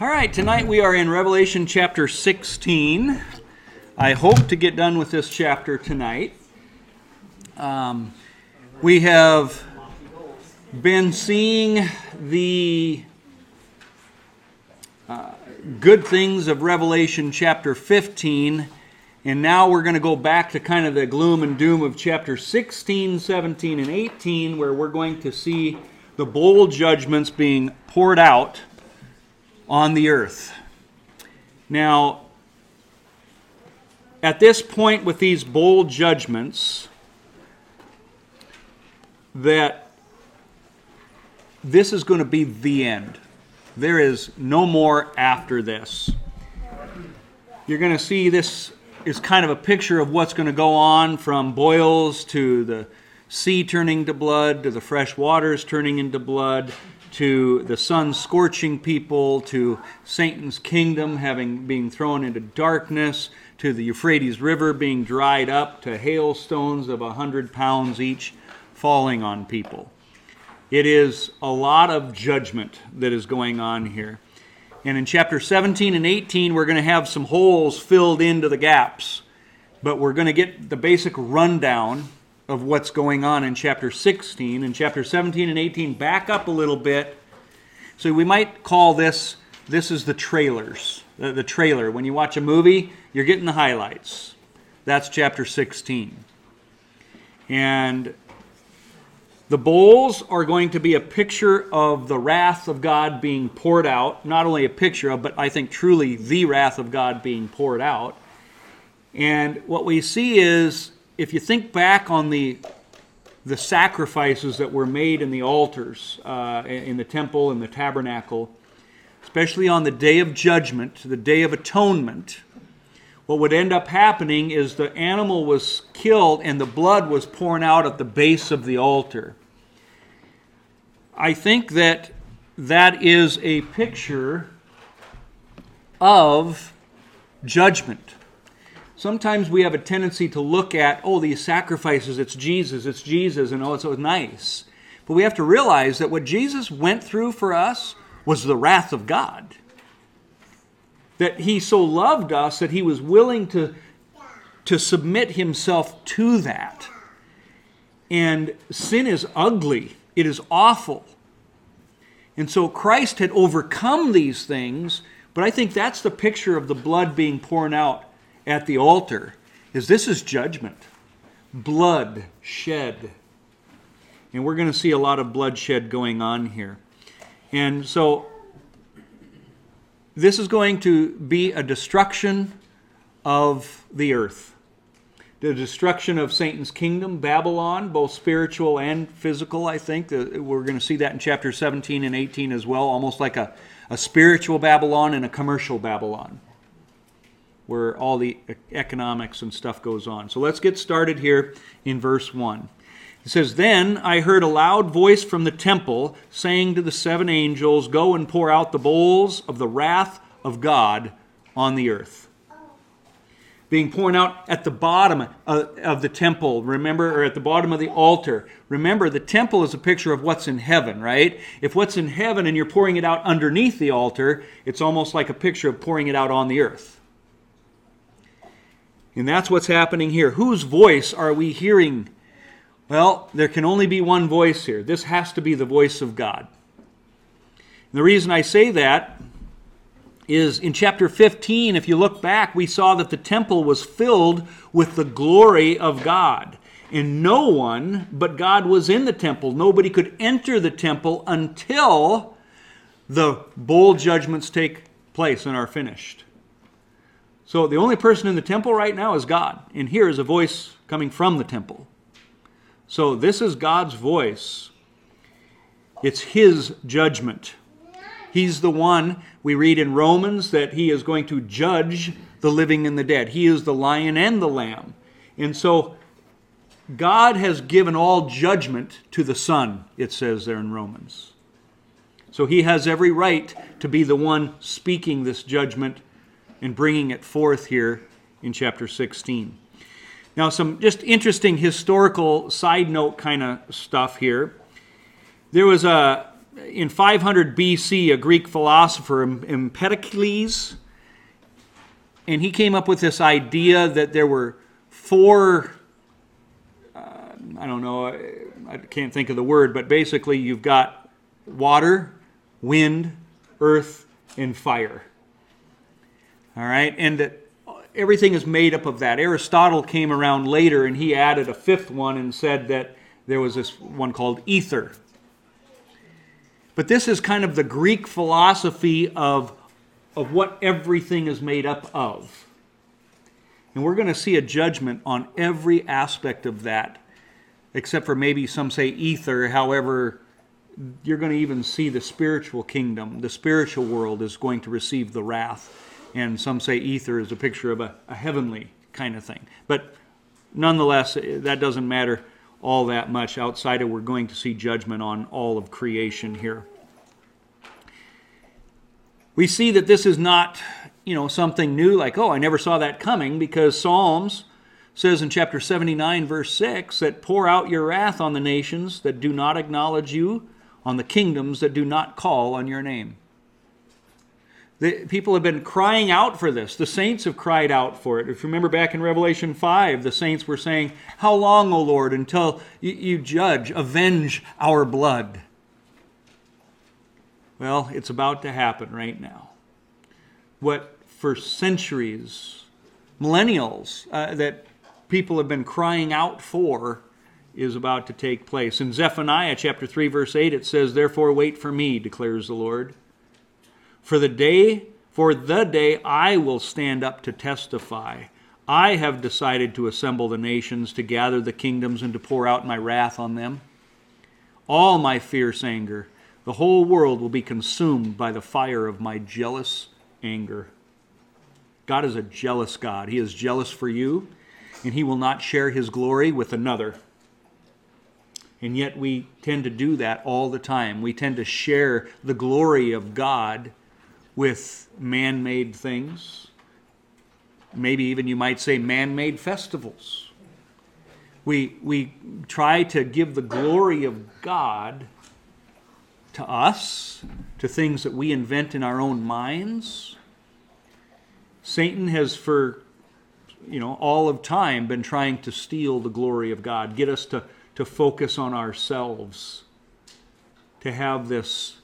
All right, tonight we are in Revelation chapter 16. I hope to get done with this chapter tonight. Um, we have been seeing the uh, good things of Revelation chapter 15, and now we're going to go back to kind of the gloom and doom of chapter 16, 17, and 18, where we're going to see the bowl judgments being poured out on the earth. Now, at this point with these bowl judgments, that this is going to be the end. There is no more after this. You're going to see this is kind of a picture of what's going to go on from boils to the sea turning to blood to the fresh waters turning into blood to the sun scorching people, to Satan's kingdom having being thrown into darkness, to the Euphrates River being dried up, to hailstones of a hundred pounds each falling on people. It is a lot of judgment that is going on here. And in chapter 17 and 18, we're going to have some holes filled into the gaps. But we're going to get the basic rundown of what's going on in chapter 16. and chapter 17 and 18, back up a little bit. So we might call this this is the trailers. The, the trailer. When you watch a movie, you're getting the highlights. That's chapter 16. And the bowls are going to be a picture of the wrath of God being poured out. Not only a picture of, but I think truly the wrath of God being poured out. And what we see is if you think back on the the sacrifices that were made in the altars uh, in the temple and the tabernacle, especially on the day of judgment, the day of atonement, what would end up happening is the animal was killed and the blood was poured out at the base of the altar. I think that that is a picture of judgment sometimes we have a tendency to look at, oh, these sacrifices, it's Jesus, it's Jesus, and oh, it's oh, so nice. But we have to realize that what Jesus went through for us was the wrath of God. That he so loved us that he was willing to, to submit himself to that. And sin is ugly, it is awful. And so Christ had overcome these things, but I think that's the picture of the blood being poured out at the altar is this is judgment. Blood shed. And we're going to see a lot of bloodshed going on here. And so this is going to be a destruction of the earth. The destruction of Satan's kingdom, Babylon, both spiritual and physical, I think. Uh, we're going to see that in chapter 17 and 18 as well, almost like a, a spiritual Babylon and a commercial Babylon where all the economics and stuff goes on. So let's get started here in verse 1. It says, Then I heard a loud voice from the temple saying to the seven angels, Go and pour out the bowls of the wrath of God on the earth. Being poured out at the bottom uh, of the temple, remember, or at the bottom of the altar. Remember, the temple is a picture of what's in heaven, right? If what's in heaven and you're pouring it out underneath the altar, it's almost like a picture of pouring it out on the earth. And that's what's happening here. Whose voice are we hearing? Well, there can only be one voice here. This has to be the voice of God. And the reason I say that is in chapter 15, if you look back, we saw that the temple was filled with the glory of God. And no one but God was in the temple. Nobody could enter the temple until the bowl judgments take place and are finished. So the only person in the temple right now is God. And here is a voice coming from the temple. So this is God's voice. It's His judgment. He's the one, we read in Romans, that He is going to judge the living and the dead. He is the lion and the lamb. And so God has given all judgment to the Son, it says there in Romans. So He has every right to be the one speaking this judgment and bringing it forth here in chapter 16. Now, some just interesting historical side note kind of stuff here. There was a in 500 BC, a Greek philosopher, Empedocles, and he came up with this idea that there were four, uh, I don't know, I can't think of the word, but basically you've got water, wind, earth, and fire. All right, and that everything is made up of that. Aristotle came around later and he added a fifth one and said that there was this one called ether. But this is kind of the Greek philosophy of, of what everything is made up of. And we're going to see a judgment on every aspect of that, except for maybe some say ether. However, you're going to even see the spiritual kingdom, the spiritual world is going to receive the wrath. And some say ether is a picture of a, a heavenly kind of thing. But nonetheless, that doesn't matter all that much outside of we're going to see judgment on all of creation here. We see that this is not, you know, something new like, oh, I never saw that coming because Psalms says in chapter 79 verse 6 that pour out your wrath on the nations that do not acknowledge you, on the kingdoms that do not call on your name. The, people have been crying out for this. The saints have cried out for it. If you remember back in Revelation 5, the saints were saying, How long, O Lord, until you, judge, avenge our blood? Well, it's about to happen right now. What for centuries, millennials, uh, that people have been crying out for is about to take place. In Zephaniah chapter 3 verse 8 it says, "Therefore wait for me," declares the Lord. For the day, for the day I will stand up to testify. I have decided to assemble the nations, to gather the kingdoms, and to pour out my wrath on them. All my fierce anger, the whole world will be consumed by the fire of my jealous anger. God is a jealous God. He is jealous for you, and He will not share His glory with another. And yet we tend to do that all the time. We tend to share the glory of God with man made things. Maybe even you might say man made festivals. We, we try to give the glory of God to us, to things that we invent in our own minds. Satan has, for you know, all of time been trying to steal the glory of God, get us to, to focus on ourselves, to have this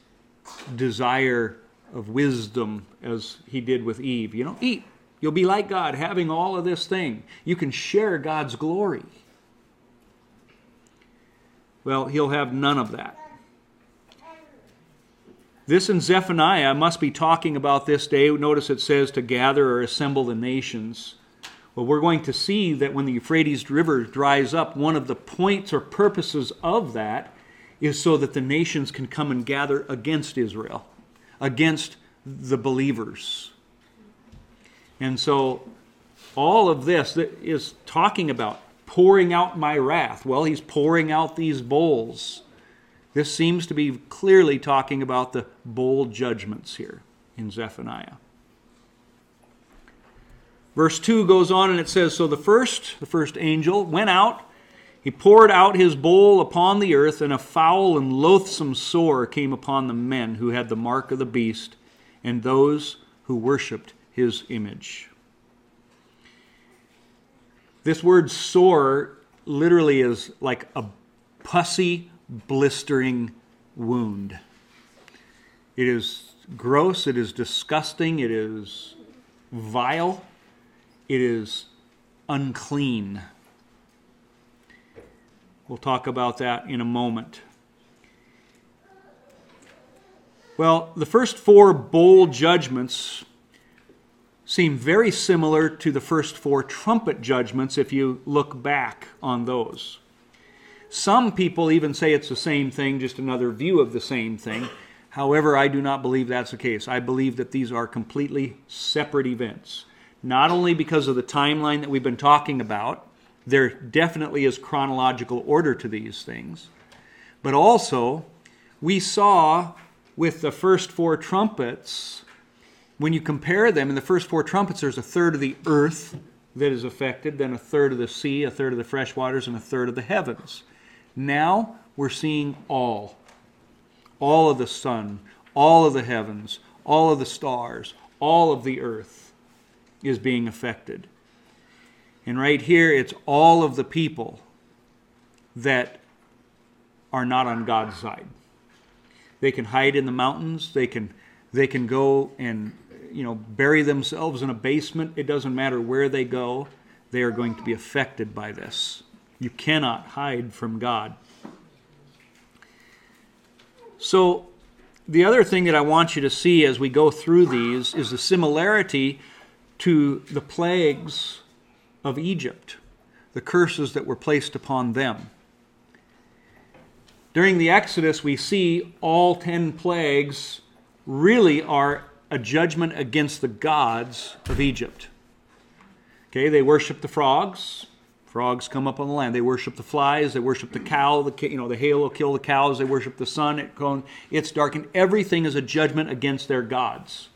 desire of wisdom as he did with Eve. You know, eat. You'll be like God, having all of this thing. You can share God's glory. Well, he'll have none of that. This in Zephaniah must be talking about this day. Notice it says to gather or assemble the nations. Well, we're going to see that when the Euphrates River dries up, one of the points or purposes of that is so that the nations can come and gather against Israel against the believers. And so all of this is talking about pouring out my wrath. Well, he's pouring out these bowls. This seems to be clearly talking about the bowl judgments here in Zephaniah. Verse 2 goes on and it says So the first, the first angel, went out he poured out his bowl upon the earth, and a foul and loathsome sore came upon the men who had the mark of the beast and those who worshipped his image. This word sore literally is like a pussy, blistering wound. It is gross, it is disgusting, it is vile, it is unclean. We'll talk about that in a moment. Well, the first four bowl judgments seem very similar to the first four trumpet judgments if you look back on those. Some people even say it's the same thing, just another view of the same thing. However, I do not believe that's the case. I believe that these are completely separate events. Not only because of the timeline that we've been talking about, there definitely is chronological order to these things. But also, we saw with the first four trumpets, when you compare them, in the first four trumpets, there's a third of the earth that is affected, then a third of the sea, a third of the fresh waters, and a third of the heavens. Now we're seeing all. all of the sun, all of the heavens, all of the stars, all of the earth is being affected. And right here, it's all of the people that are not on God's side. They can hide in the mountains. They can, they can go and you know bury themselves in a basement. It doesn't matter where they go. They are going to be affected by this. You cannot hide from God. So, the other thing that I want you to see as we go through these is the similarity to the plagues of Egypt, the curses that were placed upon them. During the Exodus, we see all ten plagues really are a judgment against the gods of Egypt. Okay, they worship the frogs. Frogs come up on the land. They worship the flies. They worship the cow. The you know the hail will kill the cows. They worship the sun. It it's darkened. Everything is a judgment against their gods.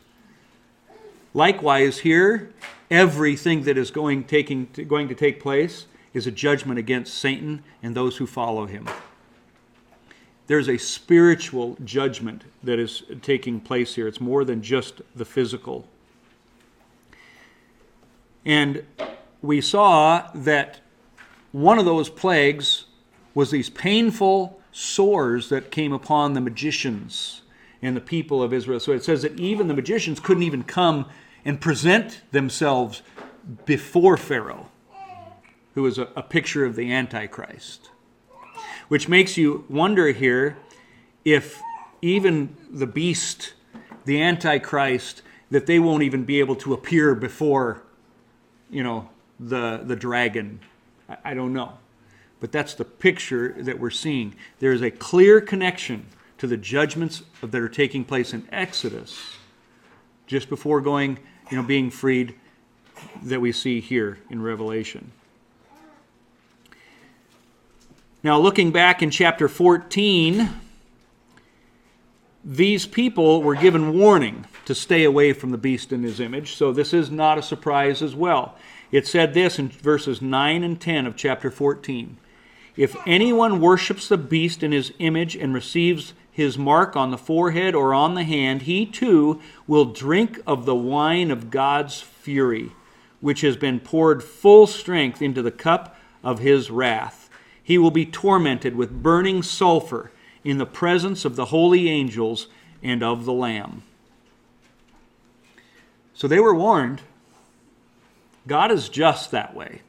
Likewise, here, everything that is going taking going to take place is a judgment against Satan and those who follow him. There's a spiritual judgment that is taking place here. It's more than just the physical. And we saw that one of those plagues was these painful sores that came upon the magicians and the people of Israel. So it says that even the magicians couldn't even come and present themselves before Pharaoh, who is a, a picture of the Antichrist which makes you wonder here if even the beast, the Antichrist, that they won't even be able to appear before, you know, the, the dragon. I, I don't know. But that's the picture that we're seeing. There is a clear connection to the judgments that are taking place in Exodus just before going, you know, being freed that we see here in Revelation. Now, looking back in chapter 14, these people were given warning to stay away from the beast in his image, so this is not a surprise as well. It said this in verses 9 and 10 of chapter 14 If anyone worships the beast in his image and receives his mark on the forehead or on the hand, he too will drink of the wine of God's fury, which has been poured full strength into the cup of his wrath he will be tormented with burning sulfur in the presence of the holy angels and of the Lamb. So they were warned. God is just that way.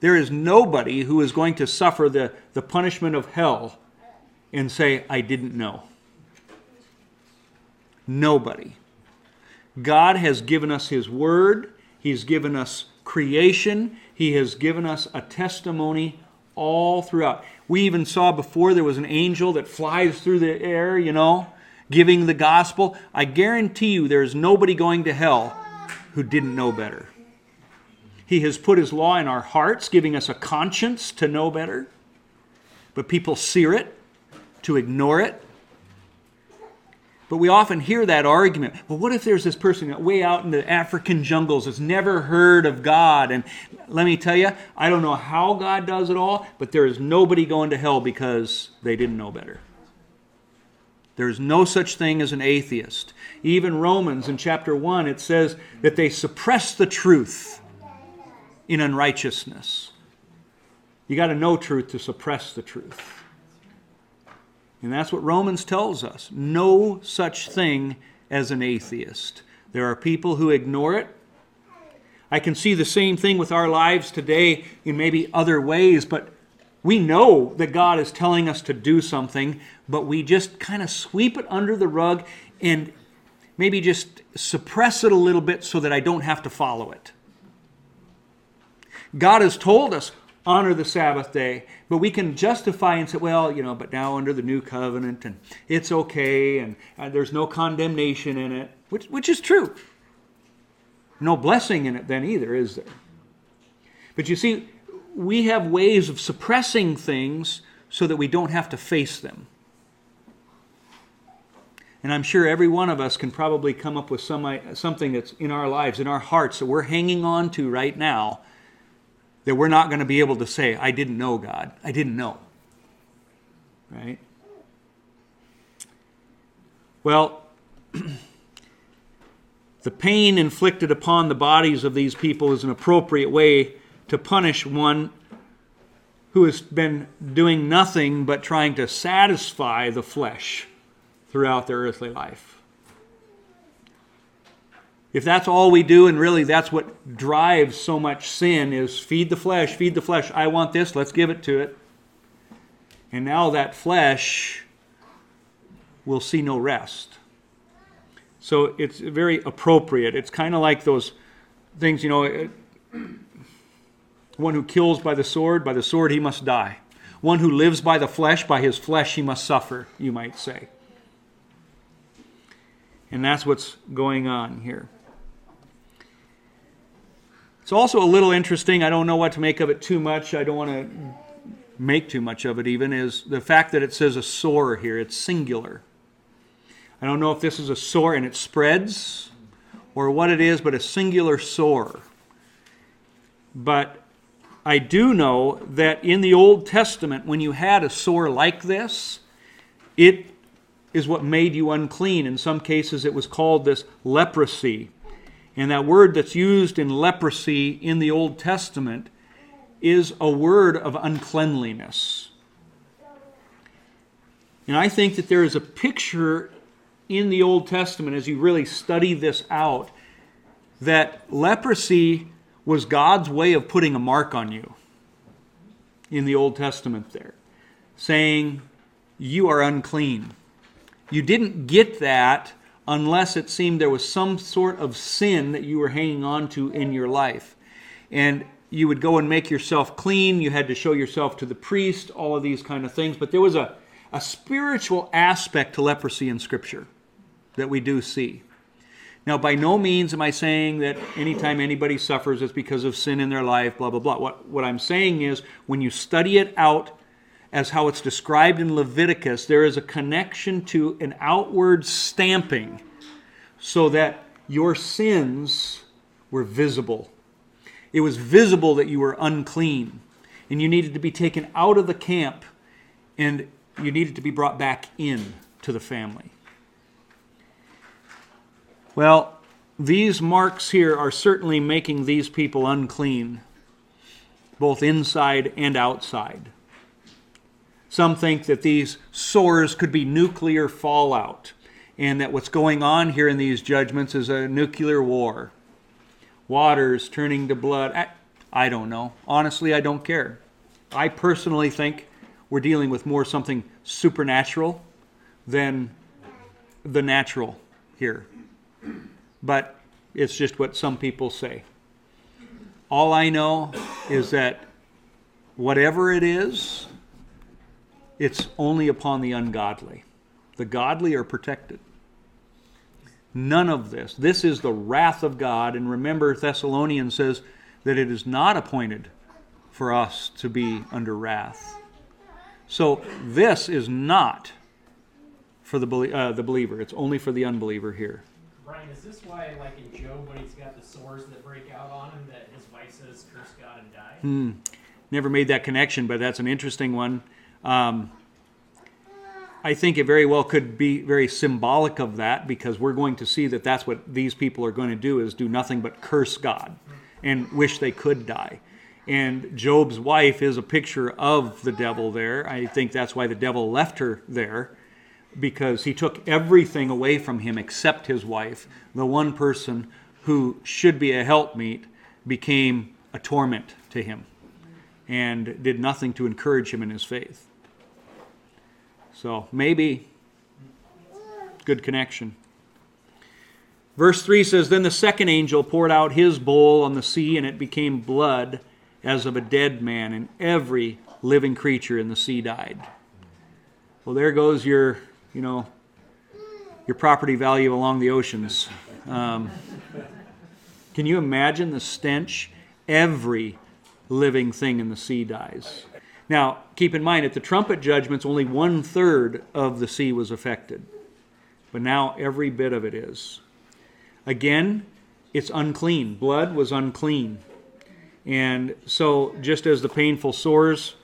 There is nobody who is going to suffer the, the punishment of hell and say, I didn't know. Nobody. God has given us His Word, He's given us creation, He has given us a testimony all throughout. We even saw before there was an angel that flies through the air, you know, giving the gospel. I guarantee you there's nobody going to hell who didn't know better. He has put his law in our hearts, giving us a conscience to know better. But people sear it, to ignore it, but we often hear that argument. Well, what if there's this person way out in the African jungles that's never heard of God? And let me tell you, I don't know how God does it all, but there is nobody going to hell because they didn't know better. There is no such thing as an atheist. Even Romans in chapter 1, it says that they suppress the truth in unrighteousness. You got to know truth to suppress the truth. And that's what Romans tells us. No such thing as an atheist. There are people who ignore it. I can see the same thing with our lives today in maybe other ways, but we know that God is telling us to do something, but we just kind of sweep it under the rug and maybe just suppress it a little bit so that I don't have to follow it. God has told us honor the Sabbath day. But we can justify and say, well, you know, but now under the new covenant and it's okay and, and there's no condemnation in it, which, which is true. No blessing in it then either, is there? But you see, we have ways of suppressing things so that we don't have to face them. And I'm sure every one of us can probably come up with some, something that's in our lives, in our hearts, that we're hanging on to right now that we're not going to be able to say, I didn't know God. I didn't know. Right? Well, the pain inflicted upon the bodies of these people is an appropriate way to punish one who has been doing nothing but trying to satisfy the flesh throughout their earthly life. If that's all we do, and really that's what drives so much sin, is feed the flesh, feed the flesh. I want this, let's give it to it. And now that flesh will see no rest. So it's very appropriate. It's kind of like those things, you know, uh, one who kills by the sword, by the sword he must die. One who lives by the flesh, by his flesh he must suffer, you might say. And that's what's going on here. It's also a little interesting. I don't know what to make of it too much. I don't want to make too much of it, even, is the fact that it says a sore here. It's singular. I don't know if this is a sore and it spreads or what it is, but a singular sore. But I do know that in the Old Testament, when you had a sore like this, it is what made you unclean. In some cases, it was called this leprosy. And that word that's used in leprosy in the Old Testament is a word of uncleanliness. And I think that there is a picture in the Old Testament, as you really study this out, that leprosy was God's way of putting a mark on you in the Old Testament there, saying, You are unclean. You didn't get that unless it seemed there was some sort of sin that you were hanging on to in your life. And you would go and make yourself clean. You had to show yourself to the priest, all of these kind of things. But there was a, a spiritual aspect to leprosy in Scripture that we do see. Now, by no means am I saying that anytime anybody suffers, it's because of sin in their life, blah, blah, blah. What, what I'm saying is when you study it out as how it's described in Leviticus, there is a connection to an outward stamping so that your sins were visible. It was visible that you were unclean and you needed to be taken out of the camp and you needed to be brought back in to the family. Well, these marks here are certainly making these people unclean, both inside and outside. Some think that these sores could be nuclear fallout, and that what's going on here in these judgments is a nuclear war. Waters turning to blood. I, I don't know. Honestly, I don't care. I personally think we're dealing with more something supernatural than the natural here but it's just what some people say. All I know is that whatever it is, it's only upon the ungodly. The godly are protected. None of this. This is the wrath of God. And remember, Thessalonians says that it is not appointed for us to be under wrath. So this is not for the, uh, the believer, it's only for the unbeliever here. Brian, is this why, like in Job, when he's got the sores that break out on him, that his wife says, "Curse God and die"? Hmm. Never made that connection, but that's an interesting one. Um, I think it very well could be very symbolic of that because we're going to see that that's what these people are going to do is do nothing but curse God and wish they could die. And Job's wife is a picture of the devil there. I think that's why the devil left her there because he took everything away from him except his wife. The one person who should be a helpmeet became a torment to him and did nothing to encourage him in his faith. So maybe good connection. Verse 3 says Then the second angel poured out his bowl on the sea, and it became blood as of a dead man, and every living creature in the sea died. Well, there goes your you know, your property value along the oceans. Um, can you imagine the stench? Every living thing in the sea dies. Now, keep in mind, at the trumpet judgments, only one third of the sea was affected. But now every bit of it is. Again, it's unclean. Blood was unclean. And so, just as the painful sores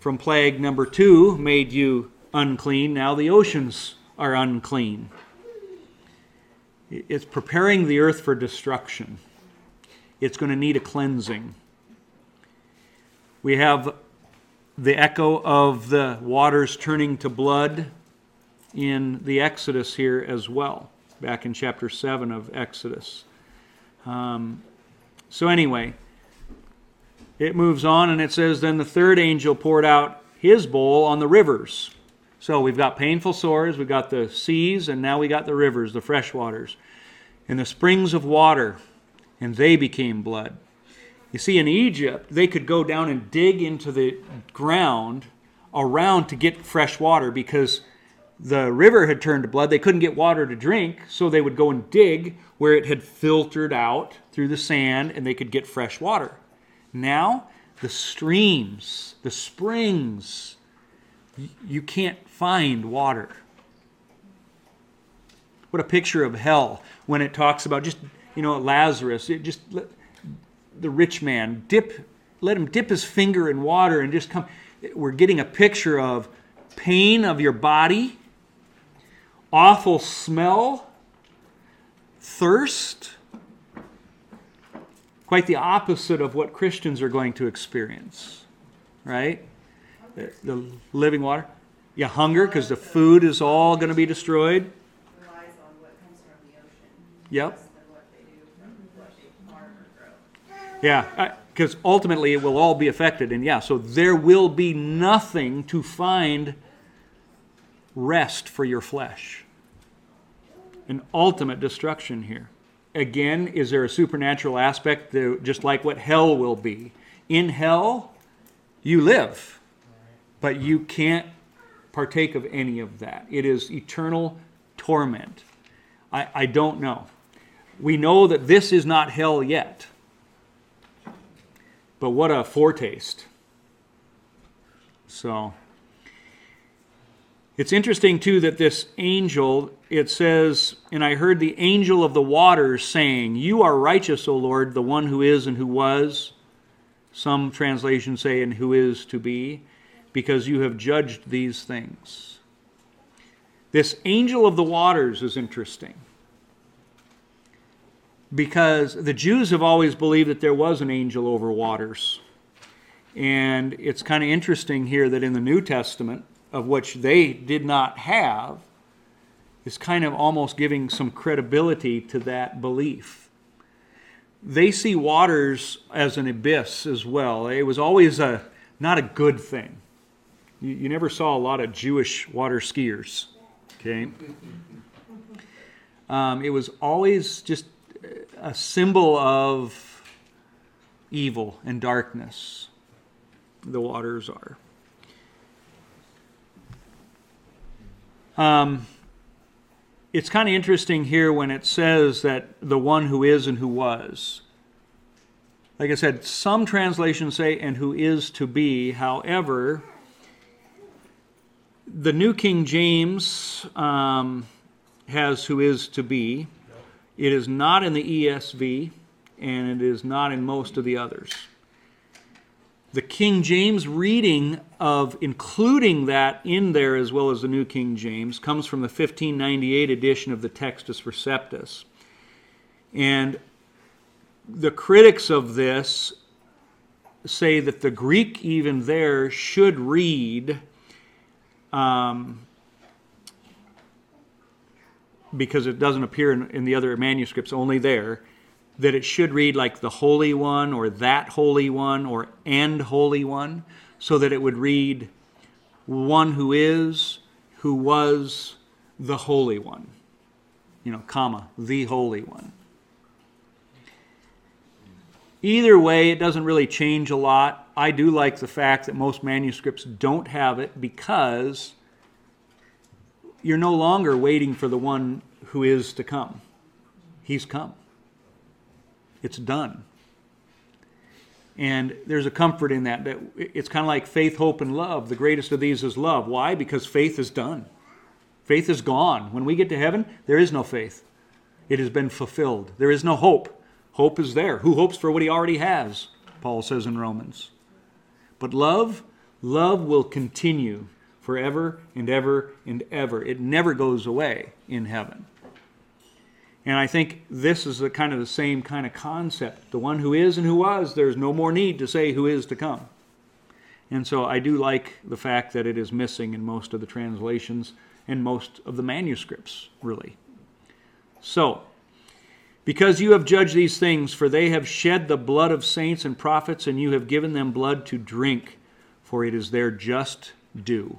from plague number two made you unclean. Now the oceans are unclean. It's preparing the earth for destruction. It's going to need a cleansing. We have the echo of the waters turning to blood in the Exodus here as well, back in chapter 7 of Exodus. Um, so, anyway, it moves on and it says, Then the third angel poured out his bowl on the rivers. So we've got painful sores, we've got the seas, and now we got the rivers, the fresh waters, and the springs of water, and they became blood. You see, in Egypt, they could go down and dig into the ground around to get fresh water because the river had turned to blood. They couldn't get water to drink, so they would go and dig where it had filtered out through the sand and they could get fresh water. Now, the streams, the springs, you can't find water. What a picture of hell when it talks about just, you know, Lazarus, it just the rich man dip let him dip his finger in water and just come we're getting a picture of pain of your body, awful smell, thirst, quite the opposite of what Christians are going to experience, right? The, the living water. You hunger because the food is all going to be destroyed. relies on what comes from the ocean. Yep. Less than what they do from what they farm or grow. Yeah, uh, because ultimately it will all be affected. And yeah, so there will be nothing to find rest for your flesh. An ultimate destruction here. Again, is there a supernatural aspect, to, just like what hell will be? In hell, you live, but you can't partake of any of that. It is eternal torment. I, I don't know. We know that this is not hell yet. But what a foretaste. So it's interesting too that this angel, it says, and I heard the angel of the waters saying, You are righteous, O Lord, the one who is and who was. Some translations say, and who is to be, because you have judged these things. This angel of the waters is interesting because the Jews have always believed that there was an angel over waters. And it's kind of interesting here that in the New Testament, of which they did not have, is kind of almost giving some credibility to that belief. They see waters as an abyss as well. It was always a not a good thing. You, you never saw a lot of Jewish water skiers. Okay. Um, it was always just a symbol of evil and darkness. The waters are. Um, it's kind of interesting here when it says that the one who is and who was. Like I said, some translations say and who is to be. However, the New King James um, has who is to be. It is not in the ESV, and it is not in most of the others. The King James reading of including that in there as well as the New King James comes from the 1598 edition of the Textus Receptus. And the critics of this say that the Greek, even there, should read um, because it doesn't appear in, in the other manuscripts, only there, that it should read like the Holy One or that Holy One or and Holy One, so that it would read one who is, who was the Holy One. You know, comma, the Holy One. Either way, it doesn't really change a lot. I do like the fact that most manuscripts don't have it because you're no longer waiting for the one who is to come. He's come. It's done. And there's a comfort in that. That it's kind of like faith, hope, and love. The greatest of these is love. Why? Because faith is done. Faith is gone. When we get to heaven, there is no faith. It has been fulfilled. There is no hope. Hope is there. Who hopes for what he already has? Paul says in Romans. But love, love will continue forever and ever and ever. It never goes away in heaven. And I think this is the kind of the same kind of concept. The one who is and who was, there's no more need to say who is to come. And so I do like the fact that it is missing in most of the translations and most of the manuscripts, really. So, because you have judged these things, for they have shed the blood of saints and prophets, and you have given them blood to drink, for it is their just due.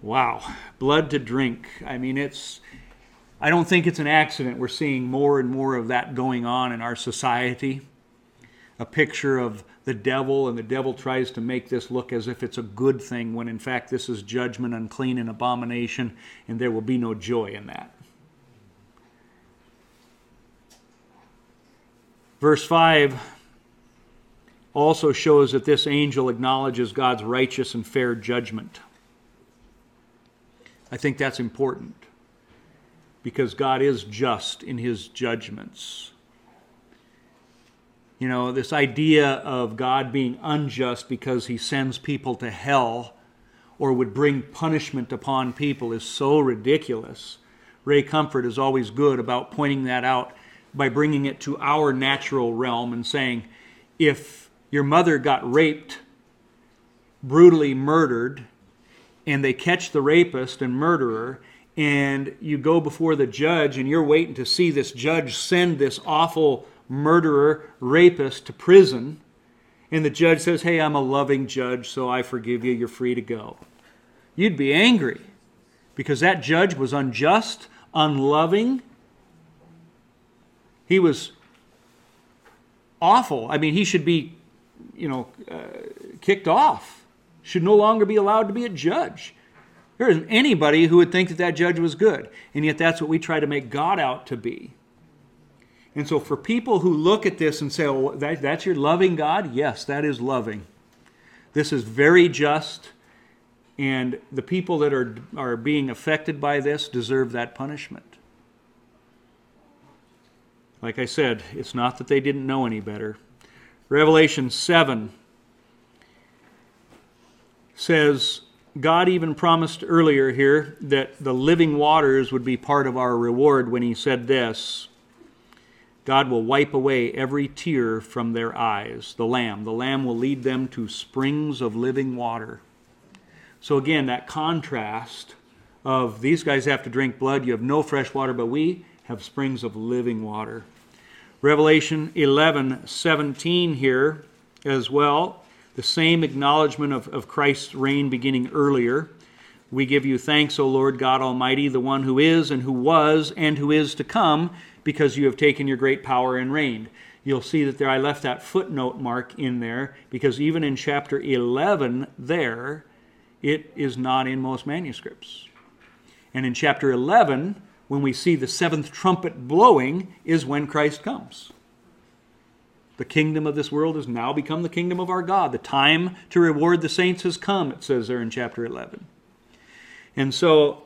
Wow, blood to drink. I mean, it's. I don't think it's an accident. We're seeing more and more of that going on in our society a picture of the devil, and the devil tries to make this look as if it's a good thing, when in fact this is judgment, unclean, and abomination, and there will be no joy in that. Verse 5 also shows that this angel acknowledges God's righteous and fair judgment. I think that's important because God is just in his judgments. You know, this idea of God being unjust because he sends people to hell or would bring punishment upon people is so ridiculous. Ray Comfort is always good about pointing that out by bringing it to our natural realm and saying, if your mother got raped, brutally murdered, and they catch the rapist and murderer, and you go before the judge and you're waiting to see this judge send this awful murderer, rapist to prison, and the judge says, Hey, I'm a loving judge, so I forgive you, you're free to go. You'd be angry because that judge was unjust, unloving. He was awful. I mean, he should be, you know, uh, kicked off, should no longer be allowed to be a judge. There isn't anybody who would think that that judge was good, and yet that's what we try to make God out to be. And so, for people who look at this and say, oh, that, that's your loving God, yes, that is loving. This is very just, and the people that are, are being affected by this deserve that punishment. Like I said, it's not that they didn't know any better. Revelation 7 says, God even promised earlier here that the living waters would be part of our reward when he said this God will wipe away every tear from their eyes. The Lamb. The Lamb will lead them to springs of living water. So, again, that contrast of these guys have to drink blood, you have no fresh water, but we have springs of living water. Revelation 11 17 here as well the same acknowledgement of, of Christ's reign beginning earlier. We give you thanks, O Lord God Almighty, the one who is and who was and who is to come, because you have taken your great power and reigned. You'll see that there I left that footnote mark in there because even in chapter 11 there it is not in most manuscripts. And in chapter 11 when we see the seventh trumpet blowing is when Christ comes. The kingdom of this world has now become the kingdom of our God. The time to reward the saints has come, it says there in chapter 11. And so,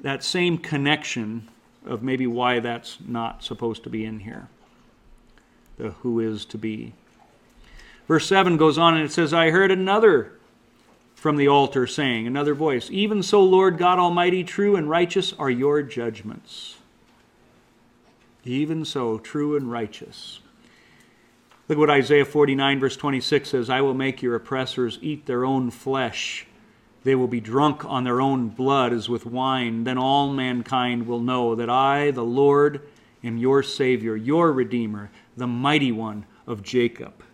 that same connection of maybe why that's not supposed to be in here the who is to be. Verse 7 goes on and it says, I heard another from the altar saying, another voice, Even so, Lord God Almighty, true and righteous are your judgments. Even so, true and righteous. Look what Isaiah 49, verse 26 says I will make your oppressors eat their own flesh. They will be drunk on their own blood as with wine. Then all mankind will know that I, the Lord, am your Savior, your Redeemer, the mighty one of Jacob.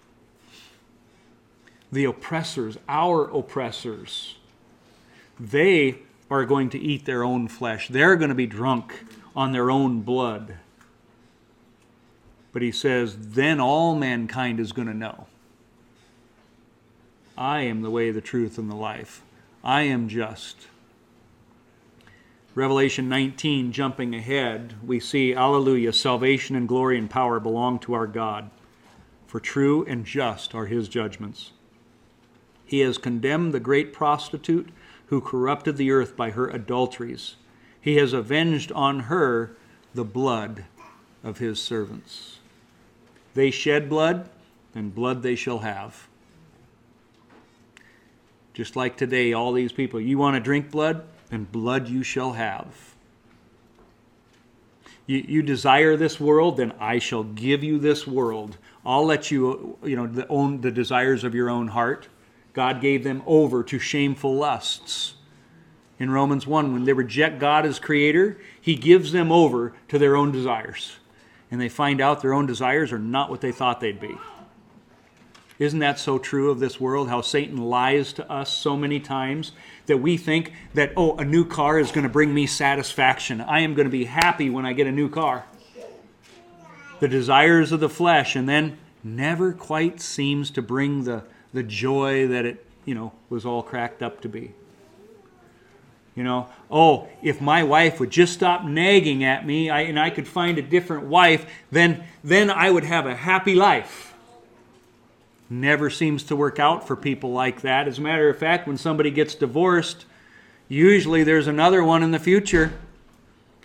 The oppressors, our oppressors, they are going to eat their own flesh. They're going to be drunk on their own blood. But he says, then all mankind is going to know. I am the way, the truth, and the life. I am just. Revelation 19, jumping ahead, we see, Alleluia, salvation and glory and power belong to our God, for true and just are his judgments. He has condemned the great prostitute who corrupted the earth by her adulteries. He has avenged on her the blood of his servants. They shed blood, and blood they shall have. Just like today, all these people, you want to drink blood? and blood you shall have. You, you desire this world, then I shall give you this world. I'll let you, you know, the, own the desires of your own heart. God gave them over to shameful lusts. In Romans 1, when they reject God as creator, he gives them over to their own desires. And they find out their own desires are not what they thought they'd be. Isn't that so true of this world? How Satan lies to us so many times that we think that, oh, a new car is going to bring me satisfaction. I am going to be happy when I get a new car. The desires of the flesh, and then never quite seems to bring the, the joy that it, you know, was all cracked up to be. You know, oh, if my wife would just stop nagging at me I, and I could find a different wife, then, then I would have a happy life never seems to work out for people like that. As a matter of fact, when somebody gets divorced, usually there's another one in the future,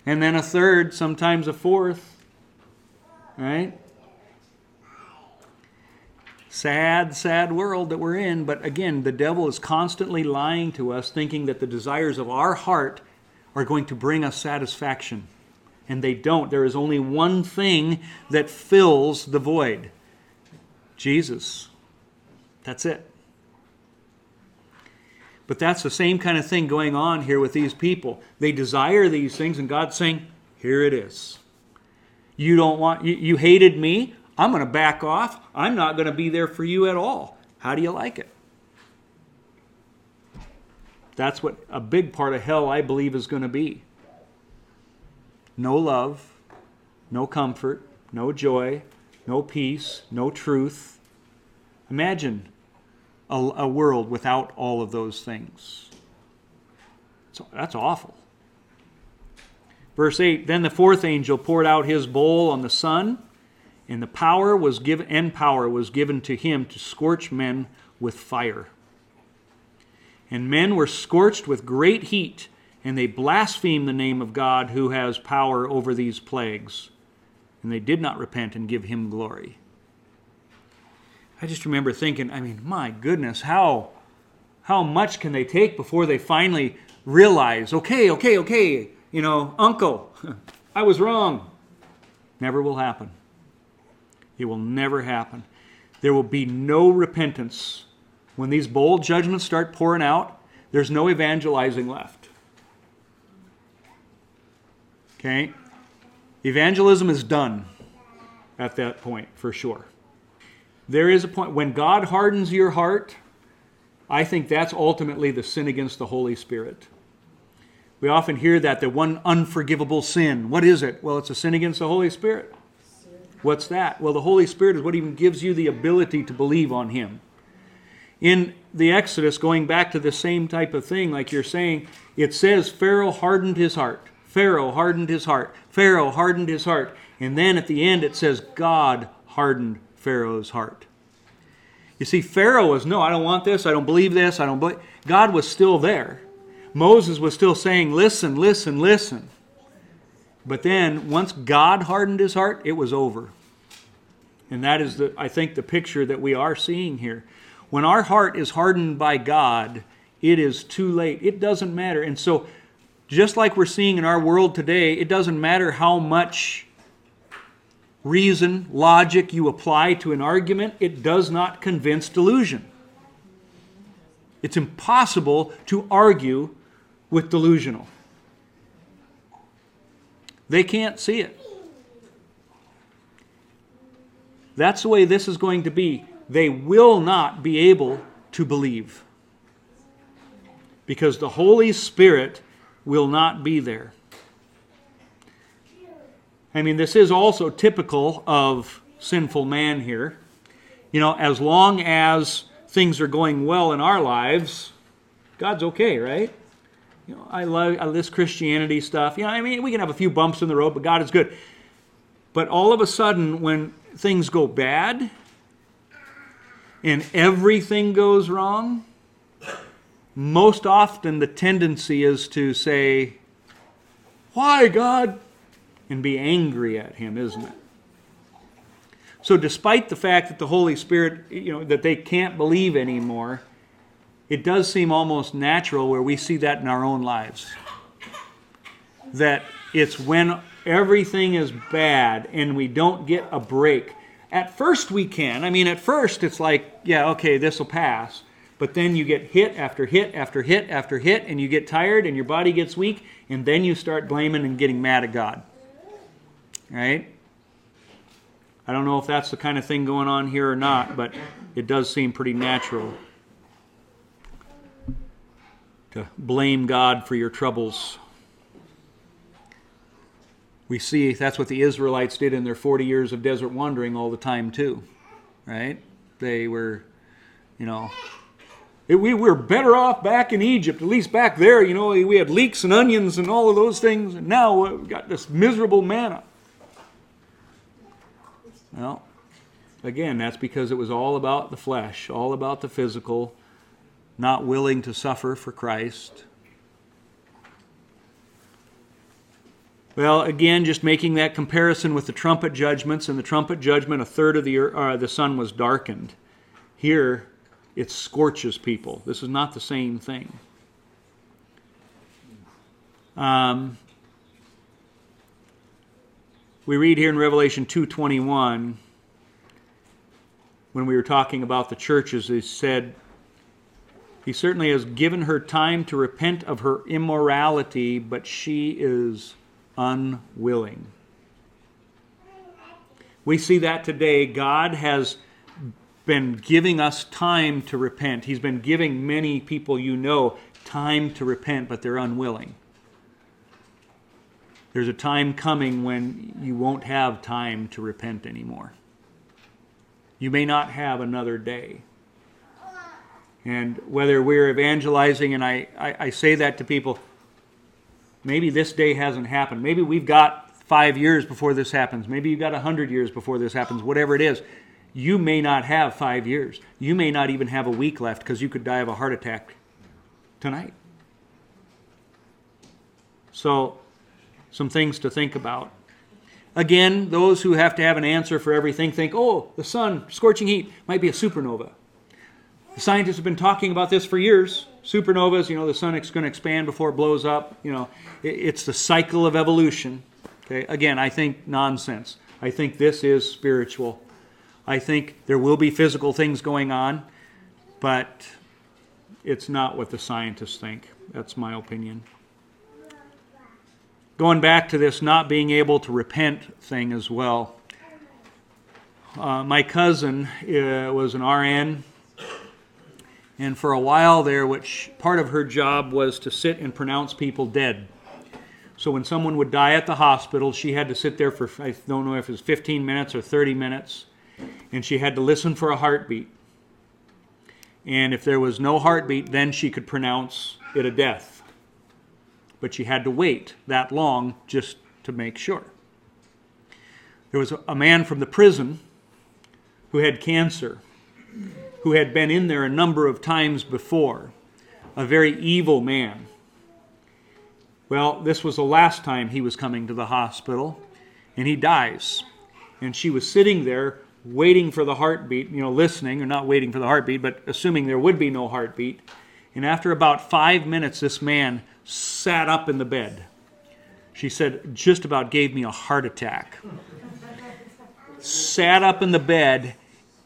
and then a third, sometimes a fourth. Right? Sad, sad world that we're in, but again, the devil is constantly lying to us, thinking that the desires of our heart are going to bring us satisfaction. And they don't. There is only one thing that fills the void Jesus. That's it. But that's the same kind of thing going on here with these people. They desire these things, and God's saying, Here it is. You don't want, you, you hated me. I'm going to back off. I'm not going to be there for you at all. How do you like it? That's what a big part of hell, I believe, is going to be. No love, no comfort, no joy, no peace, no truth. Imagine a, a world without all of those things. So that's awful. Verse 8 Then the fourth angel poured out his bowl on the sun, and the power was given and power was given to him to scorch men with fire. And men were scorched with great heat, and they blasphemed the name of God who has power over these plagues. And they did not repent and give him glory. I just remember thinking, I mean, my goodness, how how much can they take before they finally realize, okay, okay, okay, you know, uncle, I was wrong. Never will happen. It will never happen. There will be no repentance. When these bowl judgments start pouring out, there's no evangelizing left. Okay? Evangelism is done at that point, for sure. There is a point when God hardens your heart, I think that's ultimately the sin against the Holy Spirit. We often hear that the one unforgivable sin. What is it? Well, it's a sin against the Holy Spirit. What's that? Well, the Holy Spirit is what even gives you the ability to believe on Him. In the Exodus, going back to the same type of thing, like you're saying, it says Pharaoh hardened his heart. Pharaoh hardened his heart. Pharaoh hardened his heart. And then at the end it says God hardened Pharaoh's heart. You see, Pharaoh was, no, I don't want this, I don't believe this, I don't believe. God was still there. Moses was still saying, listen, listen, listen. But then, once God hardened his heart, it was over. And that is, the, I think, the picture that we are seeing here. When our heart is hardened by God, it is too late. It doesn't matter. And so, just like we're seeing in our world today, it doesn't matter how much reason, logic you apply to an argument, it does not convince delusion. It's impossible to argue with delusional. They can't see it. That's the way this is going to be. They will not be able to believe because the Holy Spirit will not be there. I mean, this is also typical of sinful man here. You know, as long as things are going well in our lives, God's okay, right? You know, I love this Christianity stuff. You know, I mean, we can have a few bumps in the road, but God is good. But all of a sudden, when things go bad and everything goes wrong, most often the tendency is to say, Why, God? and be angry at him, isn't it? So despite the fact that the Holy Spirit, you know, that they can't believe anymore, it does seem almost natural where we see that in our own lives. That it's when everything is bad and we don't get a break. At first, we can. I mean, at first, it's like, yeah, okay, this will pass. But then you get hit after hit after hit after hit, and you get tired and your body gets weak, and then you start blaming and getting mad at God. Right? I don't know if that's the kind of thing going on here or not, but it does seem pretty natural to blame God for your troubles. We see that's what the Israelites did in their 40 years of desert wandering all the time, too. Right? They were, you know, we were better off back in Egypt, at least back there, you know, we had leeks and onions and all of those things, and now we've got this miserable manna. Well, again, that's because it was all about the flesh, all about the physical, not willing to suffer for Christ. Well, again, just making that comparison with the trumpet judgments. In the trumpet judgment, a third of the, uh, the sun was darkened. Here, it scorches people. This is not the same thing. Um, we read here in Revelation 2:21 when we were talking about the churches, he said, He certainly has given her time to repent of her immorality, but she is unwilling. We see that today. God has been giving us time to repent. He's been giving many people you know time to repent, but they're unwilling. There's a time coming when you won't have time to repent anymore. You may not have another day. And whether we're evangelizing, and I, I, I say that to people, maybe this day hasn't happened. Maybe we've got five years before this happens. Maybe you've got a hundred years before this happens, whatever it is. You may not have five years. You may not even have a week left because you could die of a heart attack tonight. So, some things to think about. Again, those who have to have an answer for everything think, oh, the sun, scorching heat, might be a supernova. The scientists have been talking about this for years. Supernovas, you know, the sun is going to expand before it blows up. You know, it's the cycle of evolution. Okay, again, I think nonsense. I think this is spiritual. I think there will be physical things going on, but it's not what the scientists think. That's my opinion. Going back to this not being able to repent thing as well. Uh, my cousin uh, was an RN and for a while there, which part of her job was to sit and pronounce people dead. So when someone would die at the hospital, she had to sit there for, I don't know if it was 15 minutes or 30 minutes, and she had to listen for a heartbeat. And if there was no heartbeat, then she could pronounce it a death. But she had to wait that long just to make sure. There was a man from the prison who had cancer who had been in there a number of times before, a very evil man. Well, this was the last time he was coming to the hospital, and he dies. And she was sitting there waiting for the heartbeat, you know, listening, or not waiting for the heartbeat, but assuming there would be no heartbeat. And after about five minutes, this man sat up in the bed. She said, just about gave me a heart attack. sat up in the bed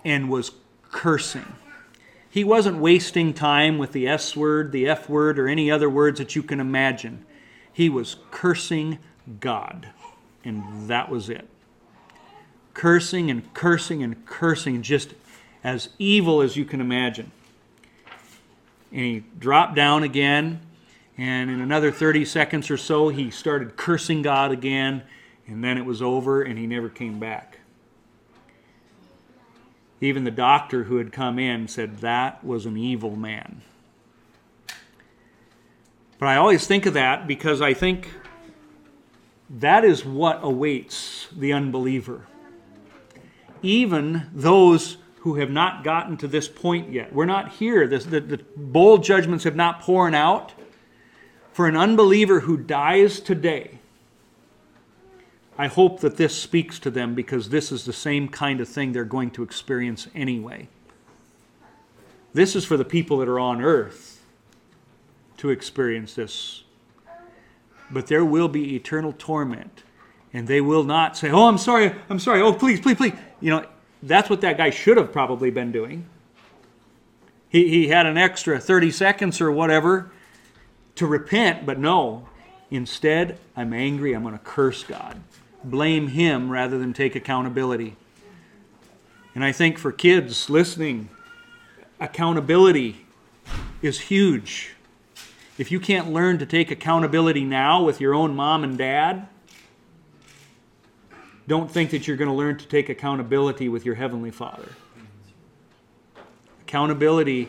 and was cursing. He wasn't wasting time with the S word, the F word, or any other words that you can imagine. He was cursing God, and that was it. Cursing and cursing and cursing, just as evil as you can imagine. And he dropped down again, and in another 30 seconds or so, he started cursing God again, and then it was over, and he never came back. Even the doctor who had come in said that was an evil man. But I always think of that because I think that is what awaits the unbeliever. Even those who have not gotten to this point yet. We're not here. This, the, the bowl judgments have not poured out. For an unbeliever who dies today, I hope that this speaks to them because this is the same kind of thing they're going to experience anyway. This is for the people that are on earth to experience this. But there will be eternal torment. And they will not say, Oh, I'm sorry, I'm sorry, oh, please, please, please. You know, that's what that guy should have probably been doing. He, he had an extra 30 seconds or whatever to repent, but no. Instead, I'm angry, I'm going to curse God. Blame Him rather than take accountability. And I think for kids listening, accountability is huge. If you can't learn to take accountability now with your own mom and dad, don't think that you're going to learn to take accountability with your Heavenly Father. Accountability,